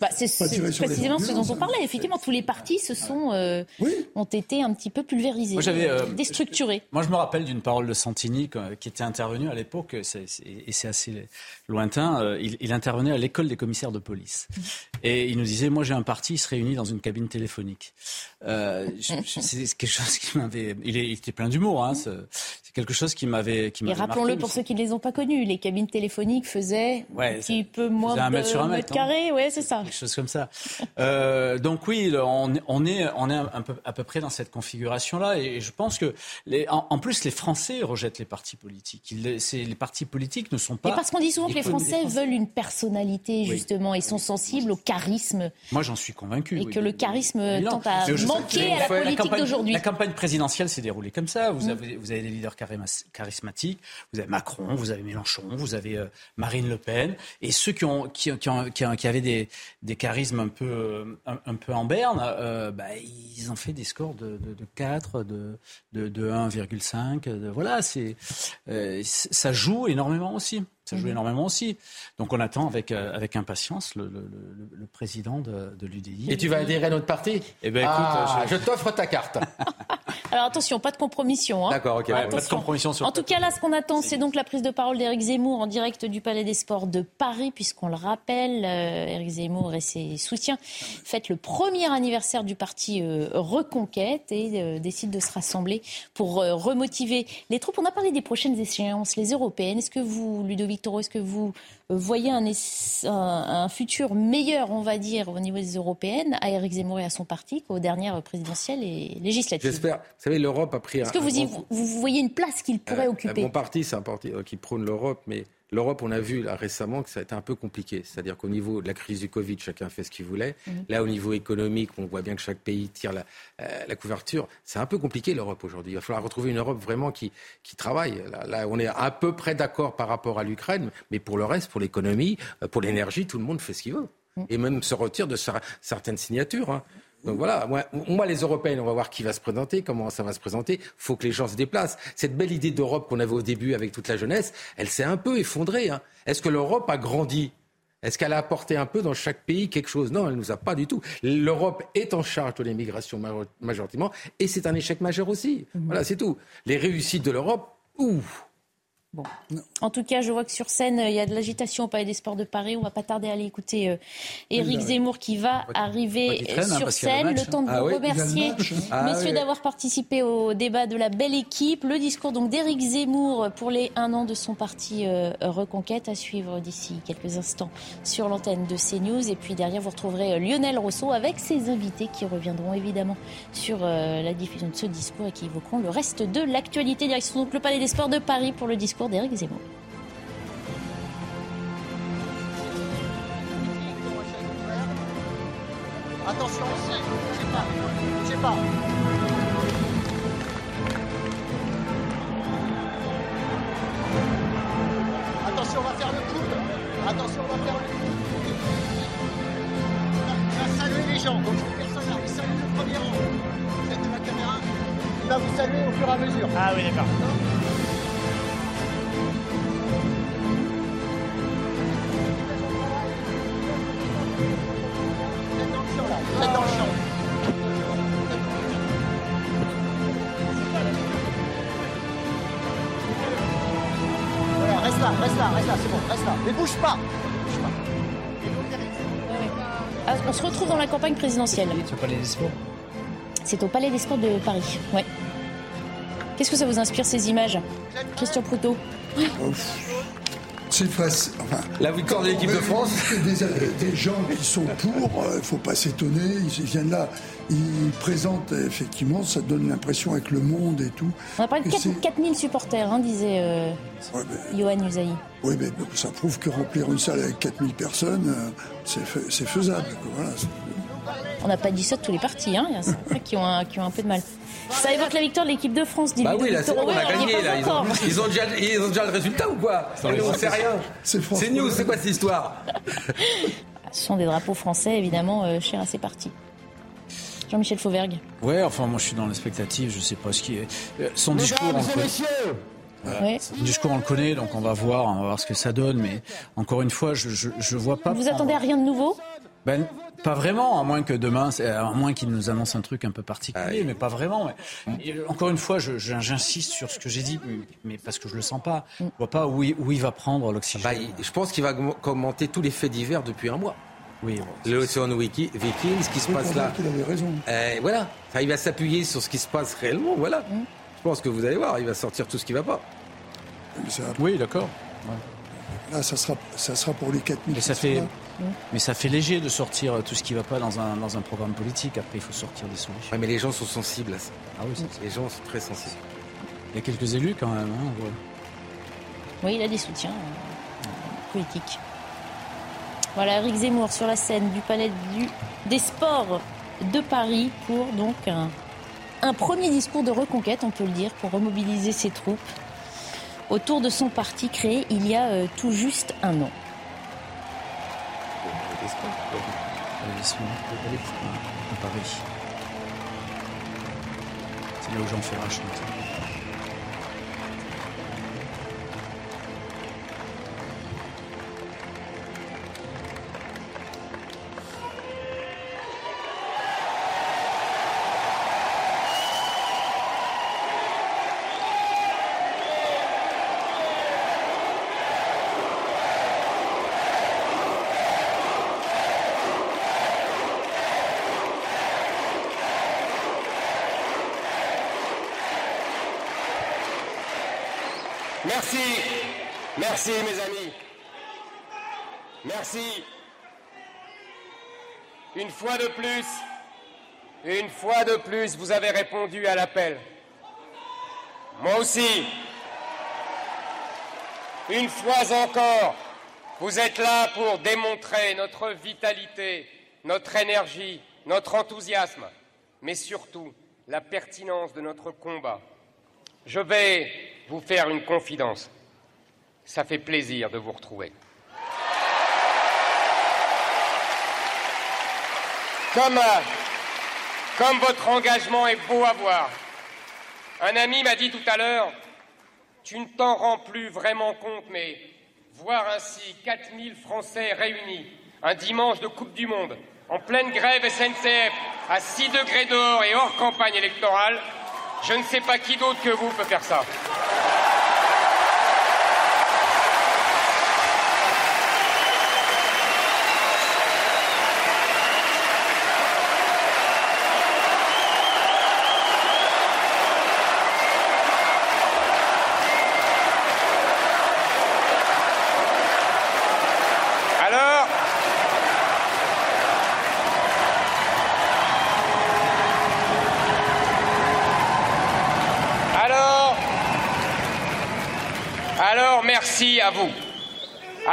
bah, c'est précisément ce dont on parlait. Effectivement, tous les partis se sont, euh, ont été un petit peu pulvérisés, euh, déstructurés. Moi, je me rappelle d'une parole de Santini qui était intervenu à l'époque, et c'est assez lointain. Euh, il, intervenait à l'école des commissaires de police. Et il nous disait, moi j'ai un parti, il se réunit dans une cabine téléphonique. c'est quelque chose qui m'avait... Il, était plein d'humour, hein, c'est quelque chose qui m'avait... Et rappelons-le pour ceux qui ne les ont pas connus, les cabines téléphoniques faisaient un petit peu moins de... Sur un mètre carré, ouais, c'est ça. Quelque chose comme ça. Euh, donc oui, on, on, est, on est un peu, à peu près dans cette configuration-là. Et je pense que, les, en, plus, les Français rejettent les partis politiques. les, les partis politiques ne sont pas... Et parce qu'on dit souvent que les Français, veulent une personnalité, justement, et sont sensibles au charisme. Moi, j'en suis convaincu. Et que le charisme tente à manquer à la politique d'aujourd'hui. La campagne présidentielle s'est déroulée comme ça. Vous, mm. avez, vous avez des leaders charismatiques. Vous avez Macron, vous avez Mélenchon, vous avez euh, Marine Le Pen. Et ceux qui ont, qui, qui ont, qui, avaient des, des charismes un peu, un, peu en berne, euh, bah, ils ont fait des scores de, de, de 4, de, de, de 1,5. Voilà, euh, ça joue énormément aussi. Ça joue mhm. énormément aussi. Donc on attend avec, euh, avec impatience le, le, le, le président de, de l'UDI. Et tu vas adhérer à notre parti? Eh ben, écoute, ah, je, t'offre ta carte. Alors attention, pas de compromission. Hein. D'accord, ok. pas de compromission sur En tout cas, là, ce qu'on attend, c'est donc la prise de parole d'Éric Zemmour en direct du Palais des Sports de Paris, puisqu'on le rappelle, euh, Éric Zemmour et ses soutiens fêtent le premier anniversaire du parti euh, Reconquête et décident de se rassembler pour remotiver les troupes. On a parlé des prochaines échéances, les européennes. Est-ce que vous, Ludovic est-ce que vous euh, voyez un, un, futur meilleur, on va dire, au niveau des européennes, à Éric Zemmour et à son parti qu'aux dernières présidentielles et législatives? J'espère. Vous savez, l'Europe a pris Est-ce que vous, vous, voyez une place qu'il pourrait euh, occuper? Mon parti, c'est un parti euh, qui prône l'Europe, mais L'Europe, on a vu là, récemment que ça a été un peu compliqué. C'est-à-dire qu'au niveau de la crise du Covid, chacun fait ce qu'il voulait. Mhm. Là, au niveau économique, on voit bien que chaque pays tire la, euh, couverture. C'est un peu compliqué l'Europe aujourd'hui. Il va falloir retrouver une Europe vraiment qui, travaille. Là, on est à peu près d'accord par rapport à l'Ukraine, mais pour le reste, pour l'économie, euh, pour l'énergie, tout le monde fait ce qu'il veut. Mhm. Et même se retire de certaines signatures. Hein. Donc voilà, moi, les Européennes, on va voir qui va se présenter, comment ça va se présenter. Il faut que les gens se déplacent. Cette belle idée d'Europe qu'on avait au début avec toute la jeunesse, elle s'est un peu effondrée. Hein. Est-ce que l'Europe a grandi? Est-ce qu'elle a apporté un peu dans chaque pays quelque chose? Non, elle ne nous a pas du tout. L'Europe est en charge de l'immigration majoritairement et c'est un échec majeur aussi. Mmh. Voilà, c'est tout. Les réussites de l'Europe, ouf en tout cas, je vois que sur scène, il y a de l'agitation au Palais des Sports de Paris. On va pas tarder à aller écouter euh, Éric Zemmour qui va arriver hein, sur scène. Le temps de ah vous remercier, ah messieurs, d'avoir participé au débat de la belle équipe. Le discours donc d'Éric Zemmour pour les un an de son parti euh, Reconquête à suivre d'ici quelques instants sur l'antenne de CNews. Et puis derrière, vous retrouverez euh, Lionel Rousseau avec ses invités qui reviendront évidemment sur la diffusion de ce discours et qui évoqueront le reste de l'actualité. Direction donc le Palais des Sports de Paris pour le discours d'Éric Zemmour. Attention, sais pas, sais pas. Attention, on va faire le coude. Attention, on va faire le coude. Il va saluer les gens. Donc, personne là, il salue le premier rang. Vous êtes de la caméra. Il va vous saluer au fur et à mesure. Ah oui, d'accord. Se retrouve dans la campagne présidentielle. C'est au Palais des Sports C'est au Palais des Sports de Paris, ouais. Qu'est-ce que ça vous inspire ces images? Christian Proutot c'est facile. la victoire de l'équipe de France. Des, des, gens qui sont pour, il euh, ne faut pas s'étonner. Ils viennent là, ils présentent effectivement, ça donne l'impression avec le monde et tout. On a parlé de 4000 supporters, hein, disait euh, Johan Usaï. Oui, mais ça prouve que remplir une salle avec 4000 personnes, euh, c'est faisable. On n'a pas dit ça de tous les partis, hein. il y a certains qui ont, qui ont un peu de mal. Ça évoque la victoire de l'équipe de France, dit Bah oui, là, on a gagné. Là. Ils, ont, ils, ont déjà, ils, ont, déjà, le résultat ou quoi On sait rien. C'est news, c'est quoi cette histoire Ce sont des drapeaux français, évidemment, euh, chers à ces partis. Jean-Michel Fauvergue. Ouais, enfin, moi je suis dans l'expectative, je sais pas ce qui est. Euh, son discours. Et messieurs, Le discours, on le connaît, donc on va voir, on va voir ce que ça donne. Mais encore une fois, je je, je vois pas. Vous prendre- attendez à rien de nouveau? Ben, pas vraiment, à moins que demain, à moins qu'il nous annonce un truc un peu particulier, mais pas vraiment. Et, encore une fois, j'insiste sur ce que j'ai dit, mais parce que je le sens pas. Je vois pas où il, où il va prendre l'oxygène. Bah, il- je pense qu'il va commenter tous les faits divers depuis un mois. Oui. L'Ocean Wiki, Viking, ce qui se passe là. qu'il avait raison. Euh, voilà. Enfin, il va s'appuyer sur ce qui se passe réellement. Voilà. Je pense que vous allez voir, il va sortir tout ce qui va pas. Oui, d'accord. Là, ça sera, ça sera pour les 4000. Mais ça fait, mais ça fait léger de sortir tout ce qui va pas dans un, dans un programme politique. Après, il faut sortir des solutions. Ouais, mais les gens sont sensibles à ça. Ah oui, Les gens sont très sensibles. Il y a quelques élus quand même. hein, on voit. Oui, il a des soutiens euh, politiques. Voilà, Eric Zemmour sur la scène du Palais du, des Sports de Paris pour donc un, un premier discours de reconquête, on peut le dire, pour remobiliser ses troupes autour de son parti créé il y a euh, tout juste un an. À Paris. C'est là où Ferrat chante. Merci, merci mes amis. Merci. Une fois de plus, une fois de plus, vous avez répondu à l'appel. Moi aussi. Une fois encore, vous êtes là pour démontrer notre vitalité, notre énergie, notre enthousiasme, mais surtout la pertinence de notre combat. Je vais vous faire une confidence. Ça fait plaisir de vous retrouver. Comme, euh, comme votre engagement est beau à voir. Un ami m'a dit tout à l'heure, tu ne t'en rends plus vraiment compte, mais voir ainsi 4000 Français réunis un dimanche de Coupe du Monde, en pleine grève SNCF, à 6 degrés dehors et hors campagne électorale, je ne sais pas qui d'autre que vous peut faire ça. Alors, alors, alors merci à vous.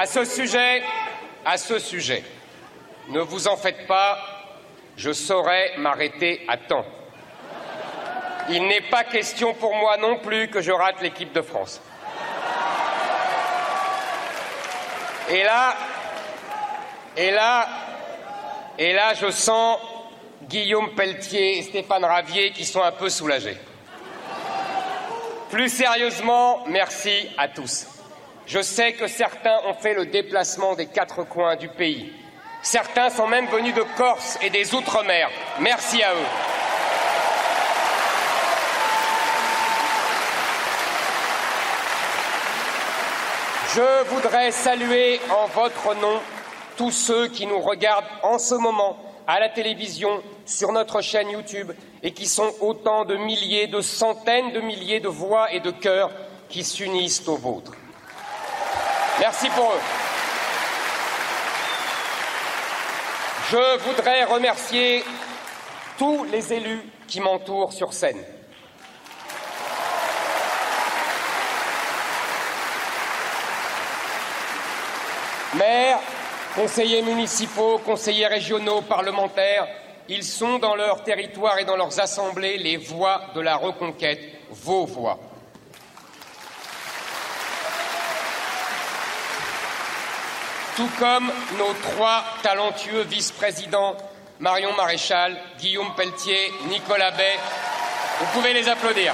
À ce sujet, à ce sujet, ne vous en faites pas, je saurai m'arrêter à temps. Il n'est pas question pour moi non plus que je rate l'équipe de France. Et là, et là, et là, je sens Guillaume Pelletier et Stéphane Ravier qui sont un peu soulagés. Plus sérieusement, merci à tous. Je sais que certains ont fait le déplacement des quatre coins du pays. Certains sont même venus de Corse et des Outre-mer. Merci à eux. Je voudrais saluer en votre nom tous ceux qui nous regardent en ce moment à la télévision, sur notre chaîne YouTube, et qui sont autant de milliers, de centaines de milliers de voix et de cœurs qui s'unissent aux vôtres. Merci pour eux. Je voudrais remercier tous les élus qui m'entourent sur scène. Maires, conseillers municipaux, conseillers régionaux, parlementaires, ils sont dans leur territoire et dans leurs assemblées les voix de la reconquête, vos voix. tout comme nos trois talentueux vice-présidents, Marion Maréchal, Guillaume Pelletier, Nicolas Bay. Vous pouvez les applaudir.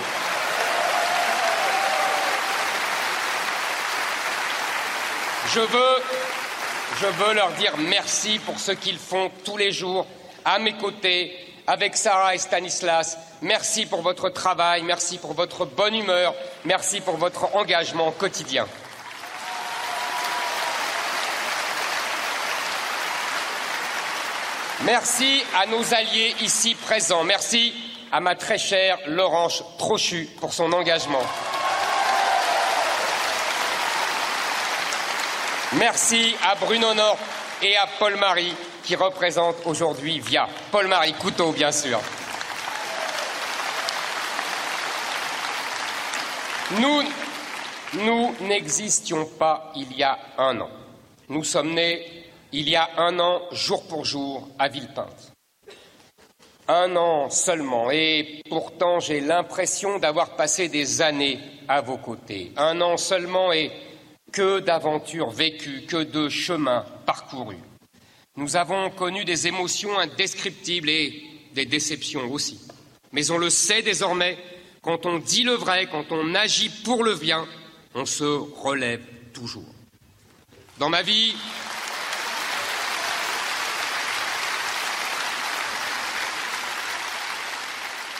Je veux, je veux leur dire merci pour ce qu'ils font tous les jours à mes côtés, avec Sarah et Stanislas. Merci pour votre travail, merci pour votre bonne humeur, merci pour votre engagement quotidien. Merci à nos alliés ici présents. Merci à ma très chère Laurence Trochu pour son engagement. Merci à Bruno Nord et à Paul-Marie qui représentent aujourd'hui VIA. Paul-Marie Couteau, bien sûr. Nous, nous n'existions pas il y a un an. Nous sommes nés il y a un an, jour pour jour, à Villepinte. Un an seulement, et pourtant j'ai l'impression d'avoir passé des années à vos côtés. Un an seulement, et que d'aventures vécues, que de chemins parcourus. Nous avons connu des émotions indescriptibles et des déceptions aussi. Mais on le sait désormais, quand on dit le vrai, quand on agit pour le bien, on se relève toujours. Dans ma vie,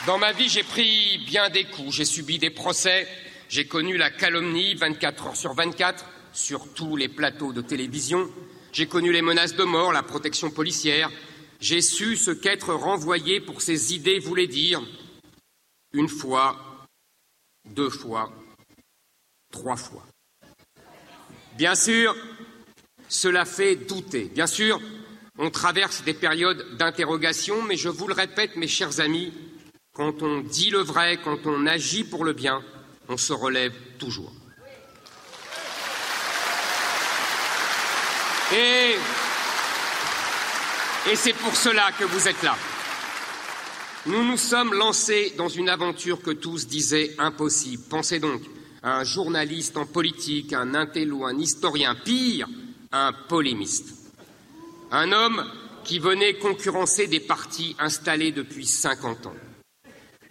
Dans ma vie, j'ai pris bien des coups, j'ai subi des procès, j'ai connu la calomnie 24 heures sur 24 sur tous les plateaux de télévision, j'ai connu les menaces de mort, la protection policière, j'ai su ce qu'être renvoyé pour ses idées voulait dire. Une fois, deux fois, trois fois. Bien sûr, cela fait douter. Bien sûr, on traverse des périodes d'interrogation, mais je vous le répète, mes chers amis, quand on dit le vrai, quand on agit pour le bien, on se relève toujours. Et, c'est pour cela que vous êtes là. Nous nous sommes lancés dans une aventure que tous disaient impossible. Pensez donc à un journaliste en politique, un intello, un historien, pire, un polémiste. Un homme qui venait concurrencer des partis installés depuis 50 ans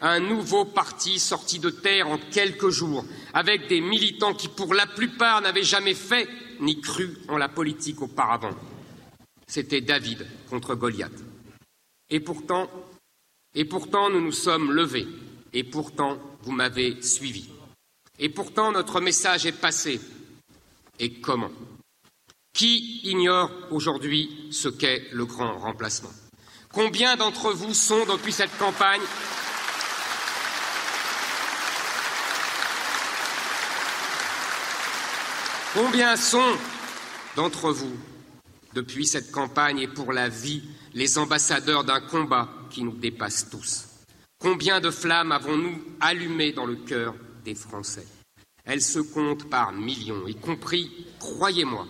un nouveau parti sorti de terre en quelques jours, avec des militants qui, pour la plupart, n'avaient jamais fait ni cru en la politique auparavant. C'était David contre Goliath. Et pourtant, et pourtant, nous nous sommes levés, et pourtant, vous m'avez suivi. Et pourtant, notre message est passé. Et comment? Qui ignore aujourd'hui ce qu'est le grand remplacement? Combien d'entre vous sont, depuis cette campagne, Combien sont d'entre vous, depuis cette campagne et pour la vie, les ambassadeurs d'un combat qui nous dépasse tous? Combien de flammes avons-nous allumées dans le cœur des Français? Elles se comptent par millions, y compris, croyez-moi,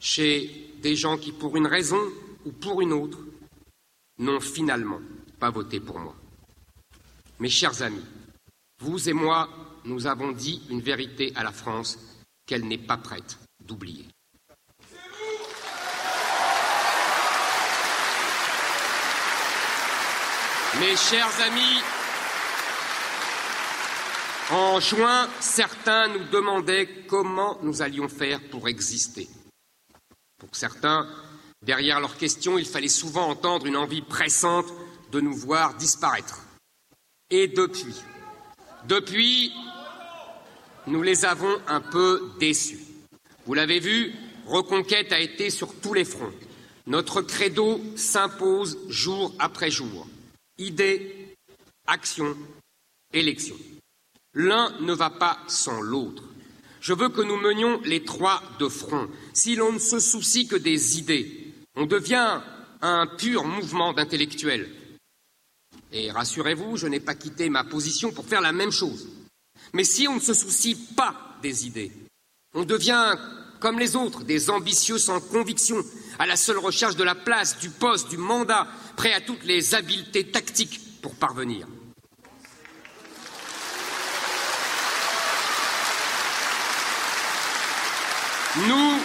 chez des gens qui, pour une raison ou pour une autre, n'ont finalement pas voté pour moi. Mes chers amis, vous et moi, nous avons dit une vérité à la France qu'elle n'est pas prête d'oublier. Mes chers amis, en juin, certains nous demandaient comment nous allions faire pour exister. Pour certains, derrière leurs questions, il fallait souvent entendre une envie pressante de nous voir disparaître. Et depuis, depuis, nous les avons un peu déçus. Vous l'avez vu, Reconquête a été sur tous les fronts. Notre credo s'impose jour après jour. Idée, action, élection. L'un ne va pas sans l'autre. Je veux que nous menions les trois de front. Si l'on ne se soucie que des idées, on devient un pur mouvement d'intellectuels. Et rassurez-vous, je n'ai pas quitté ma position pour faire la même chose. Mais si on ne se soucie pas des idées, on devient comme les autres, des ambitieux sans conviction, à la seule recherche de la place, du poste, du mandat, prêts à toutes les habiletés tactiques pour parvenir. Nous,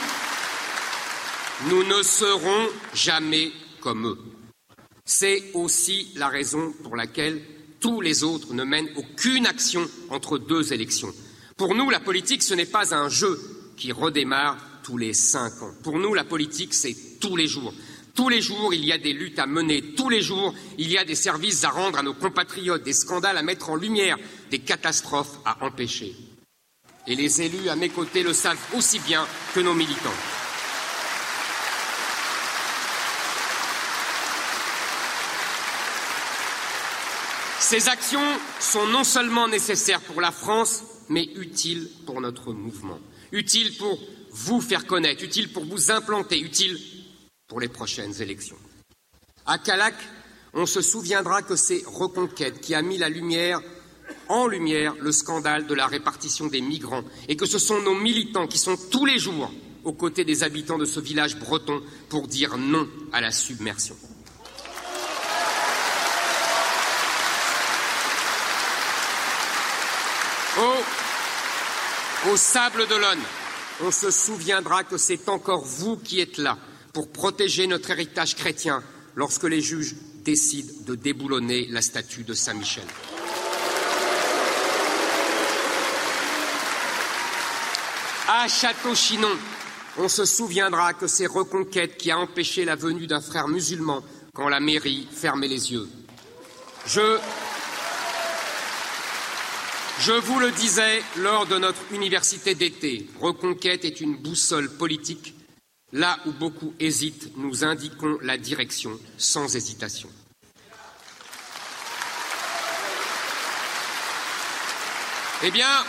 nous ne serons jamais comme eux. C'est aussi la raison pour laquelle tous les autres ne mènent aucune action entre deux élections. Pour nous, la politique, ce n'est pas un jeu qui redémarre tous les cinq ans. Pour nous, la politique, c'est tous les jours. Tous les jours, il y a des luttes à mener. Tous les jours, il y a des services à rendre à nos compatriotes, des scandales à mettre en lumière, des catastrophes à empêcher. Et les élus à mes côtés le savent aussi bien que nos militants. Ces actions sont non seulement nécessaires pour la France, mais utiles pour notre mouvement, utiles pour vous faire connaître, utiles pour vous implanter, utiles pour les prochaines élections. À Calac, on se souviendra que c'est Reconquête qui a mis la lumière, en lumière le scandale de la répartition des migrants et que ce sont nos militants qui sont tous les jours aux côtés des habitants de ce village breton pour dire non à la submersion. Au, au Sable d'Olonne, on se souviendra que c'est encore vous qui êtes là pour protéger notre héritage chrétien lorsque les juges décident de déboulonner la statue de Saint-Michel. À Château-Chinon, on se souviendra que c'est Reconquête qui a empêché la venue d'un frère musulman quand la mairie fermait les yeux. Je vous le disais lors de notre université d'été, Reconquête est une boussole politique. Là où beaucoup hésitent, nous indiquons la direction sans hésitation. Eh bien,